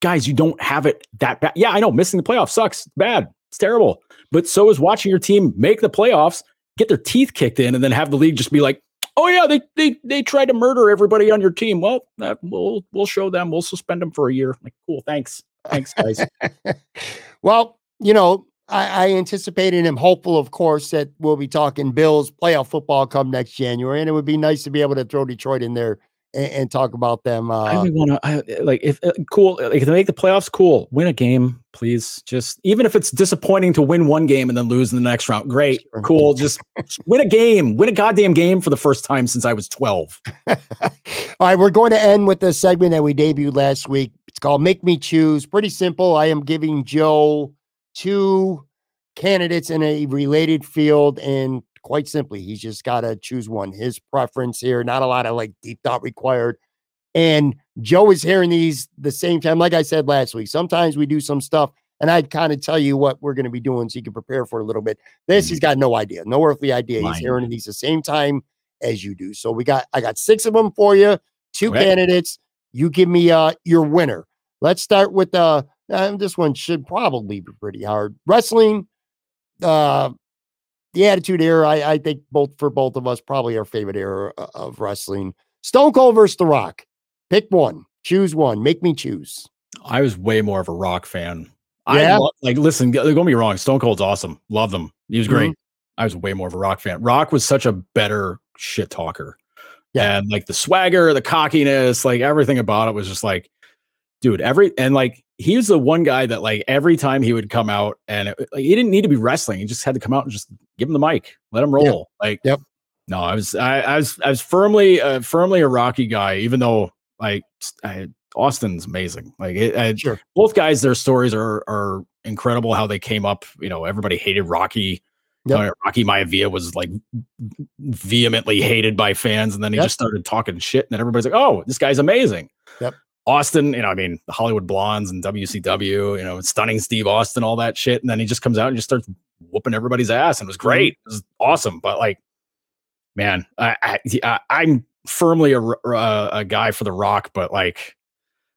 guys, you don't have it that bad. Yeah, I know missing the playoffs sucks. It's bad. It's terrible. But so is watching your team make the playoffs, get their teeth kicked in, and then have the league just be like, "Oh yeah, they they they tried to murder everybody on your team." Well, we'll we'll show them. We'll suspend them for a year. Like, cool. Thanks. Thanks, guys. well, you know, I, I anticipated him hopeful, of course, that we'll be talking Bills playoff football come next January, and it would be nice to be able to throw Detroit in there and, and talk about them. Uh, I want to like if uh, cool like if they make the playoffs, cool. Win a game, please. Just even if it's disappointing to win one game and then lose in the next round, great, cool. Just win a game, win a goddamn game for the first time since I was twelve. All right, we're going to end with the segment that we debuted last week. It's called "Make Me Choose." Pretty simple. I am giving Joe two candidates in a related field and quite simply he's just got to choose one his preference here not a lot of like deep thought required. And joe is hearing these the same time like i said last week sometimes we do some stuff and i'd kind of tell you what we're going to be doing so you can prepare for a little bit. This mm-hmm. he's got no idea no earthly idea. He's hearing these the same time as you do. So we got i got six of them for you two right. candidates. You give me uh your winner. Let's start with uh uh, this one should probably be pretty hard. Wrestling, uh, the Attitude Era, I, I think both for both of us, probably our favorite era uh, of wrestling. Stone Cold versus The Rock. Pick one. Choose one. Make me choose. I was way more of a Rock fan. Yeah? I love, like listen, don't be wrong. Stone Cold's awesome. Love them. He was great. Mm-hmm. I was way more of a Rock fan. Rock was such a better shit talker. Yeah. And like the swagger, the cockiness, like everything about it was just like, dude, every and like he was the one guy that like every time he would come out and it, like, he didn't need to be wrestling. He just had to come out and just give him the mic, let him roll. Yep. Like, yep. No, I was I, I was I was firmly uh, firmly a Rocky guy, even though like I Austin's amazing. Like it, I- Sure. both guys, their stories are are incredible. How they came up. You know, everybody hated Rocky. Yep. Uh, Rocky Maivia was like vehemently hated by fans, and then he Yep. just started talking shit, and then everybody's like, "Oh, this guy's amazing." Yep. Austin, you know, I mean, the Hollywood Blondes and WCW, you know, stunning Steve Austin, all that shit, and then he just comes out and just starts whooping everybody's ass, and it was great. It was awesome, but like, man, I, I, I I'm firmly a, uh, a guy for The Rock, but like,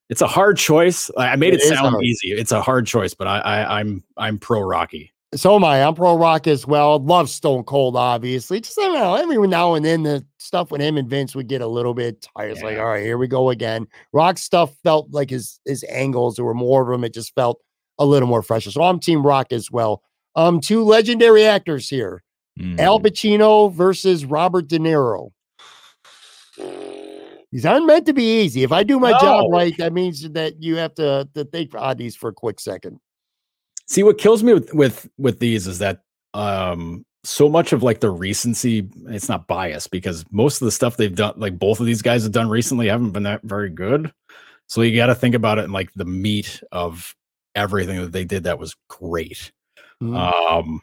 it's a hard choice. I made It it, sound hard. easy. It's a hard choice, but I, I I'm I'm pro Rocky. So am I. I'm pro Rock as well. Love Stone Cold, obviously. Just I don't know, every now and then the stuff with him and Vince would get a little bit tired. It's like, all right, here we go again. Rock stuff felt like his his angles. There were more of them. It just felt a little more fresher. So I'm Team Rock as well. Um, two legendary actors here: Al Mm. Pacino versus Robert De Niro. These aren't meant to be easy. If I do my job right, that means that you have to, to think on these for a quick second. See, what kills me with with with these is that um so much of like the recency, it's not bias because most of the stuff they've done, like both of these guys have done recently, haven't been that very good. So you got to think about it in like the meat of everything that they did that was great. Mhm. Um,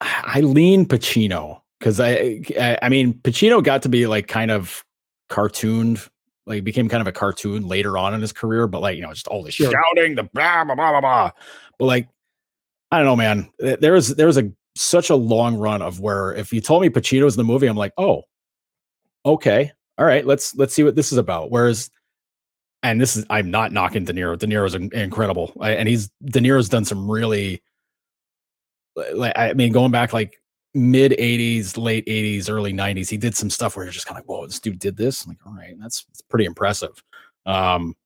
I lean Pacino because I, I, I mean, Pacino got to be like kind of cartooned, like became kind of a cartoon later on in his career, but like you know, just all the Sure. shouting, the blah blah blah blah blah. But like, I don't know, man. Th- There was there was a such a long run of where if you told me Pacino's in the movie, I'm like, oh, okay, all right, let's let's see what this is about. Whereas and this is I'm not knocking De Niro. De Niro's in- incredible, I- and he's De Niro's done some really, like I mean, going back like mid '80s, late '80s, early '90s, he did some stuff where you're just kind of like, whoa, this dude did this. I'm like, all right, that's, that's pretty impressive. Um,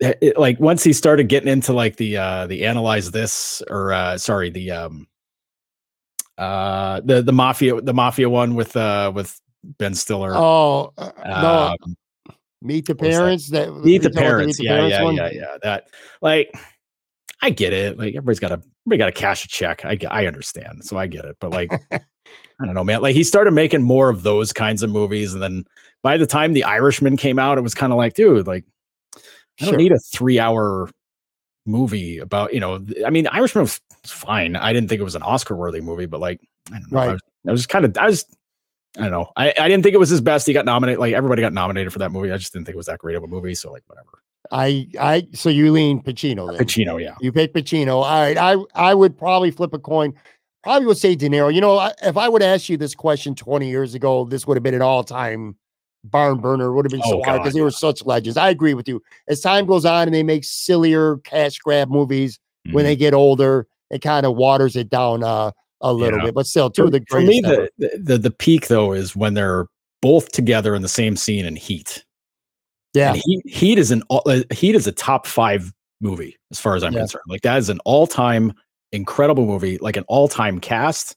it- it- like once he started getting into like the uh the analyze this or uh sorry the um uh the the mafia the mafia one with uh with Ben Stiller. Oh uh, no! um, Meet the was that? parents. That, Meet the parents. Meet the yeah, Parents yeah, one? yeah, yeah. That like I get it. Like everybody's got to everybody got to cash a check. I get- I understand. So I get it. But like I don't know, man. Like he started making more of those kinds of movies and then by the time The Irishman came out, it was kind of like, dude, like I don't Sure. need a 3-hour movie about, you know, I mean, Irishman was fine. I didn't think it was an Oscar worthy movie, but like I don't know. I Right. was, I was kind of I was I don't know. I, I didn't think it was his best. He got nominated. Like everybody got nominated for that movie. I just didn't think it was that great of a movie. So like whatever. I I so you lean Pacino then. Pacino, yeah. You pick Pacino. All right. I I would probably flip a coin. Probably would say De Niro. You know, I, if I would ask you this question 20 years ago, this would have been an all-time barn burner. It would have been so Oh, hard because they were such legends. I agree with you. As time goes on and they make sillier cash grab movies Mm-hmm. when they get older, it kind of waters it down uh, a little Yeah. bit. But still, two for, of the for me, the, the the peak though is when they're both together in the same scene in Heat. Yeah. And Heat, Heat is an all- uh, Heat is a top five movie as far as I'm Yeah. concerned. Like that is an all time incredible movie, like an all time cast,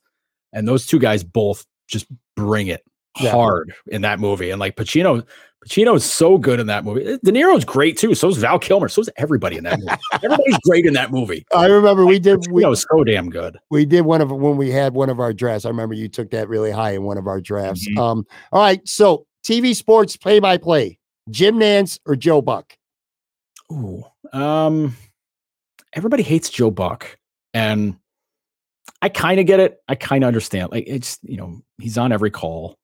and those two guys both just bring it Yeah. hard in that movie. And like Pacino, Pacino is so good in that movie. Eh, De Niro's great too. So is Val Kilmer. So is everybody in that movie. Everybody's great in that movie. I remember we did we, Pacino's so damn good. we did one of when we had one of our drafts. I remember you took that really high in one of our drafts. Mhm. Um, all right, so TV sports play by play, Jim Nantz or Joe Buck? Ooh, um, everybody hates Joe Buck, and I kind of get it. I kind of understand. Like it's you know he's on every call.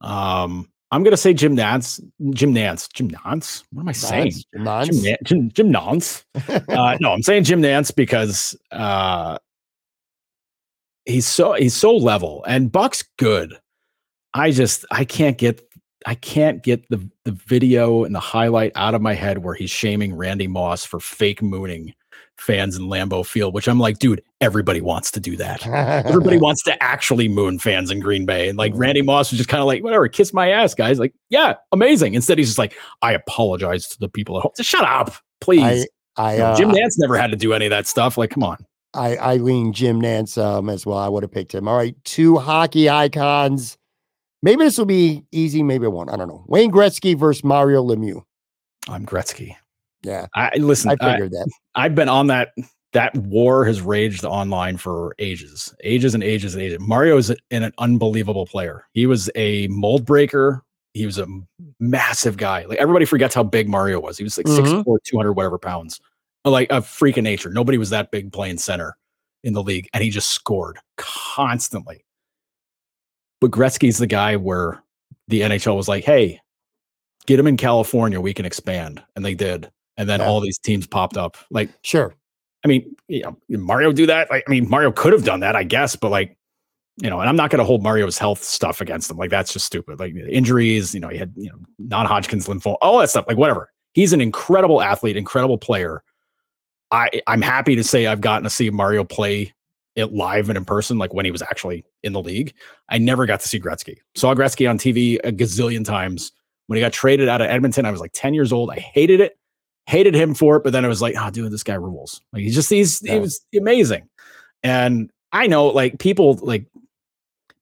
Um, I'm gonna say Jim Nantz. Jim Nantz. Jim Nantz. What am I saying? Nantz, Jim, Nantz. Nan- Jim, Jim Nantz. Uh, no, I'm saying Jim Nantz because uh, he's so he's so level, and Buck's good. I just I can't get I can't get the the video and the highlight out of my head where he's shaming Randy Moss for fake mooning fans in Lambeau Field, which I'm like, dude, everybody wants to do that. Everybody wants to actually moon fans in Green Bay. And like Randy Moss was just kind of like, whatever, kiss my ass, guys. Like, yeah, amazing. Instead, he's just like, I apologize to the people at home. Just shut up, please. I I, uh, Jim Nantz never had to do any of that stuff. Like, come on. I I lean Jim Nantz um, as well. I would have picked him. All right, two hockey icons. Maybe this will be easy. Maybe it won't. I don't know. Wayne Gretzky versus Mario Lemieux. I'm Gretzky. Yeah, I listen. I I, figured that. I've been on that. That war has raged online for ages, ages and ages and ages. Mario is an an unbelievable player. He was a mold breaker. he was a massive guy. Like everybody forgets how big Mario was. He was like Mhm. 6'4", 200 whatever pounds. Like a freak of nature. Nobody was that big playing center in the league, and he just scored constantly. But Gretzky's the guy where the NHL was like, "Hey, get him in California, we can expand," and they did. And then Yeah. all these teams popped up. Like, Sure. I mean, you know, Mario do that? Like, I mean, Mario could have done that, I guess, but like, you know, and I'm not going to hold Mario's health stuff against him. Like, that's just stupid. Like injuries, you know, he had you know non-Hodgkin's lymphoma, all that stuff. Like, whatever. He's an incredible athlete, incredible player. I I'm happy to say I've gotten to see Mario play it live and in person, like when he was actually in the league. I never got to see Gretzky. Saw Gretzky on TV a gazillion times. When he got traded out of Edmonton, I was like 10 years old. I hated it, hated him for it, but then I was like, oh, dude, this guy rules. Like he's just he's Yeah. he was amazing. And I know like people like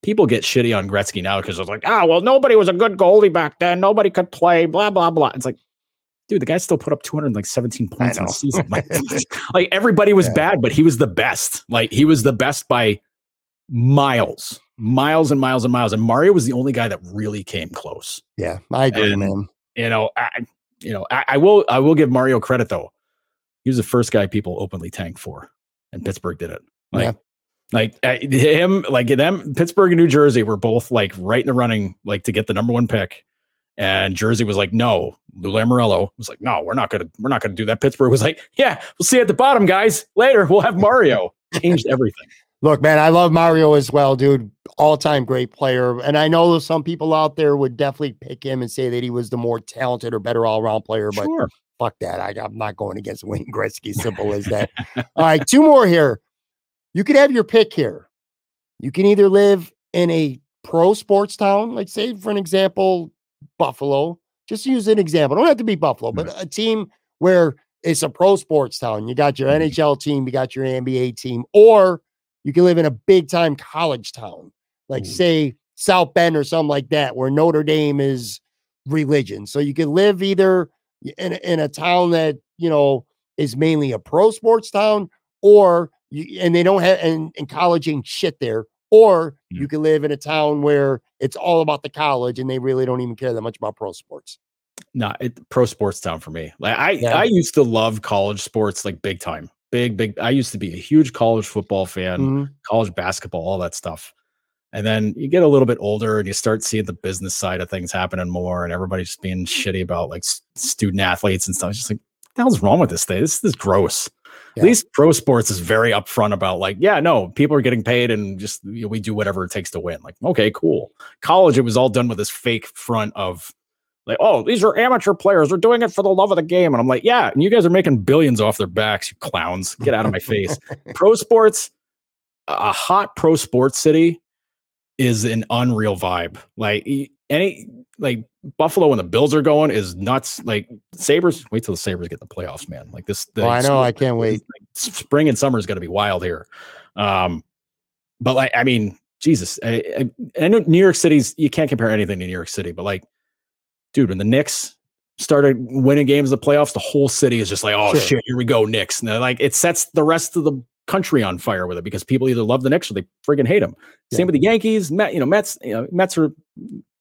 people get shitty on Gretzky now because it's like, ah, well, nobody was a good goalie back then. Nobody could play, blah, blah, blah. It's like, dude, the guy still put up 217 points in a season. Like, like everybody was Yeah. bad, but he was the best. Like he was the best by miles, miles and miles and miles. And Mario was the only guy that really came close. Yeah, I agree, And- man. You know, I, you know, I, I will, I will give Mario credit though. He was the first guy people openly tanked for, and Pittsburgh did it. Like, Yeah. like uh, him, like them, Pittsburgh and New Jersey were both like right in the running, like to get the number one pick. And Jersey was like, no. Lou Lamoriello was like, no, we're not gonna, we're not gonna do that. Pittsburgh was like, yeah, we'll see you at the bottom, guys. Later, we'll have Mario. Changed everything. Look, man, I love Mario as well, dude. All time great player. And I know some people out there would definitely pick him and say that he was the more talented or better all around player, but Sure. fuck that. I, I'm not going against Wayne Gretzky. Simple as that. All right, two more here. You could have your pick here. You can either live in a pro sports town, like say, for an example, Buffalo. Just use an example. Don't have to be Buffalo, but a team where it's a pro sports town. You got your Mhm. NHL team, you got your NBA team, or you can live in a big time college town, like Ooh. say South Bend or something like that, where Notre Dame is religion. So you can live either in a, in a town that you know is mainly a pro sports town, or you, and they don't have and, and college ain't shit there, or Mm. you can live in a town where it's all about the college and they really don't even care that much about pro sports. No, it pro sports town for me. Like I, Yeah. I used to love college sports like big time, big, big. I used to be a huge college football fan, Mhm. college basketball, all that stuff. And then you get a little bit older and you start seeing the business side of things happening more, and everybody's just being shitty about like student athletes and stuff. It's just like, what the hell's wrong with this thing? This, this is gross. Yeah. At least pro sports is very upfront about like, yeah, no, people are getting paid and just you know, we do whatever it takes to win. Like, okay, cool. College, it was all done with this fake front of like, oh, these are amateur players. They're doing it for the love of the game. And I'm like, yeah, and you guys are making billions off their backs, you clowns. Get out of my face. Pro sports, a hot pro sports city is an unreal vibe. Like any like Buffalo when the Bills are going is nuts. Like Sabres, wait till the Sabres get the playoffs, man. Like this. the Oh, I know, I can't wait. like, spring and summer is going to be wild here. Um, but like, I mean, Jesus, I, I, I know New York City's you can't compare anything to New York City, but like, dude, when the Knicks started winning games in the playoffs, the whole city is just like, oh Sure. shit, here we go, Knicks. And like, it sets the rest of the country on fire with it because people either love the Knicks or they friggin' hate them. Yeah. Same with the Yankees. Met, you know, Mets. You know, Mets are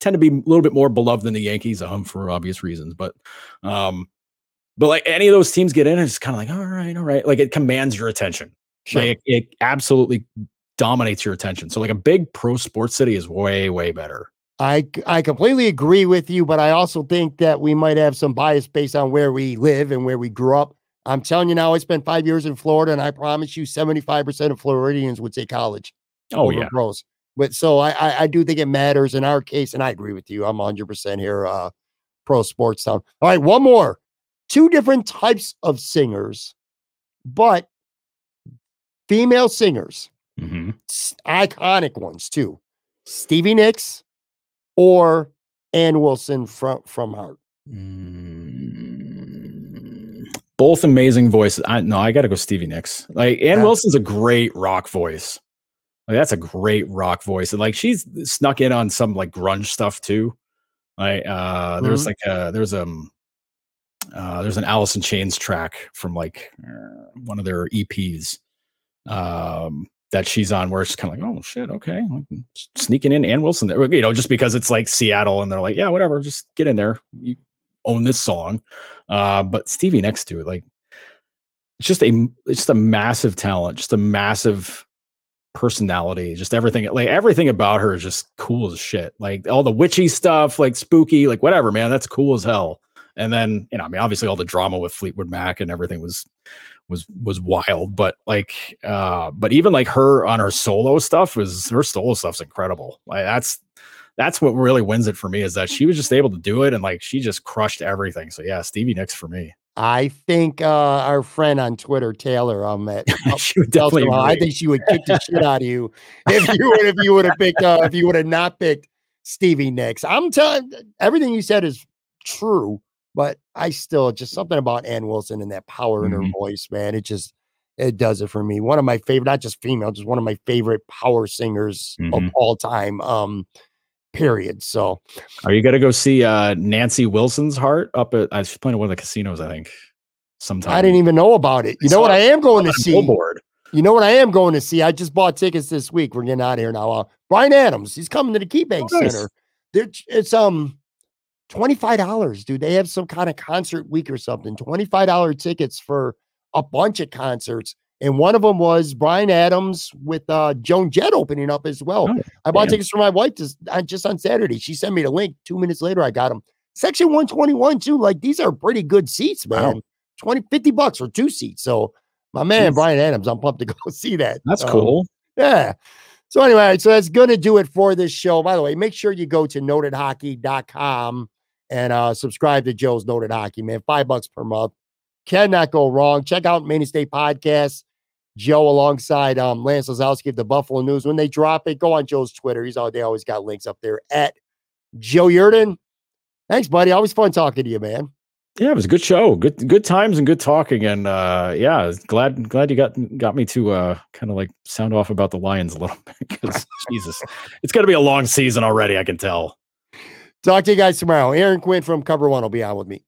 tend to be a little bit more beloved than the Yankees, um, for obvious reasons. But, um, but like any of those teams get in, it's kind of like, all right, all right. Like it commands your attention. Sure. Like it, it absolutely dominates your attention. So like a big pro sports city is way, way better. I I completely agree with you, but I also think that we might have some bias based on where we live and where we grew up. I'm telling you now, I spent five years in Florida, and I promise you, 75% of Floridians would say college. Oh yeah. pros. But so I, I I do think it matters in our case, and I agree with you. I'm 100 percent here. Uh, pro sports town. All right, one more. Two different types of singers, but female singers, hmm s- iconic ones too. Stevie Nicks or Ann Wilson from from Heart. Mm, Both amazing voices. I no, I got to go Stevie Nicks. Like Ann Yeah. Wilson's a great rock voice. Like that's a great rock voice, and like she's snuck in on some like grunge stuff too. Like uh, there's Mhm. like a there's um uh, there's an Alice in Chains track from like uh, one of their EPs. Um, that she's on where it's kind of like, oh shit, okay, sneaking in Ann Wilson, there, you know, just because it's like Seattle and they're like, yeah, whatever, just get in there, you own this song. Uh, but Stevie next to it, like, it's just a it's just a massive talent, just a massive personality, just everything. Like everything about her is just cool as shit. Like all the witchy stuff, like spooky, like whatever, man, that's cool as hell. And then you know, I mean, obviously all the drama with Fleetwood Mac and everything was was was wild but like uh but even like her on her solo stuff was her solo stuff's incredible like that's that's what really wins it for me is that she was just able to do it and like she just crushed everything so yeah stevie nicks for me I think uh, our friend on Twitter, Taylor, um, at, she would definitely. I think she would kick the shit out of you if you would if you would have picked uh, if you would have not picked Stevie Nicks. I'm telling everything you said is true. But I still just something about Ann Wilson and that power mm-hmm. in her mm-hmm. voice, man. It just it does it for me. One of my favorite, not just female, just one of my favorite power singers mm-hmm. of all time. Um, period. So, are you gonna go see uh Nancy Wilson's Heart up at? I was playing at one of the casinos, I think. Sometime I didn't even know about it. You know what I am going to see? Billboard. You know what I am going to see? I just bought tickets this week. We're getting out of here now. Uh, Bryan Adams, he's coming to the KeyBank oh, nice. Center. it's um $25, dude. They have some kind of concert week or something. $25 tickets for a bunch of concerts. And one of them was Bryan Adams with uh, Joan Jett opening up as well. Oh, I bought damn. tickets for my wife just, uh, just on Saturday. She sent me the link. Two minutes later, I got them. Section 121, too. Like these are pretty good seats, man. Wow. 20, 50 bucks for two seats. So my man, Jeez. Bryan Adams, I'm pumped to go see that. That's um, cool. Yeah. So anyway, so that's going to do it for this show. By the way, make sure you go to notedhockey.com and uh, subscribe to Joe's Noted Hockey, man. Five bucks per month. Cannot go wrong. Check out Maintenance Day Podcast. Joe alongside um, Lance Lysowski of the Buffalo News. When they drop it, go on Joe's Twitter. He's all they always got links up there at Joe Yerdon. Thanks, buddy. Always fun talking to you, man. Yeah, it was a good show. Good good times and good talking. And uh yeah, glad glad you got got me to uh kind of like sound off about the Lions a little bit because Jesus, it's gonna be a long season already, I can tell. Talk to you guys tomorrow. Aaron Quinn from Cover One will be on with me.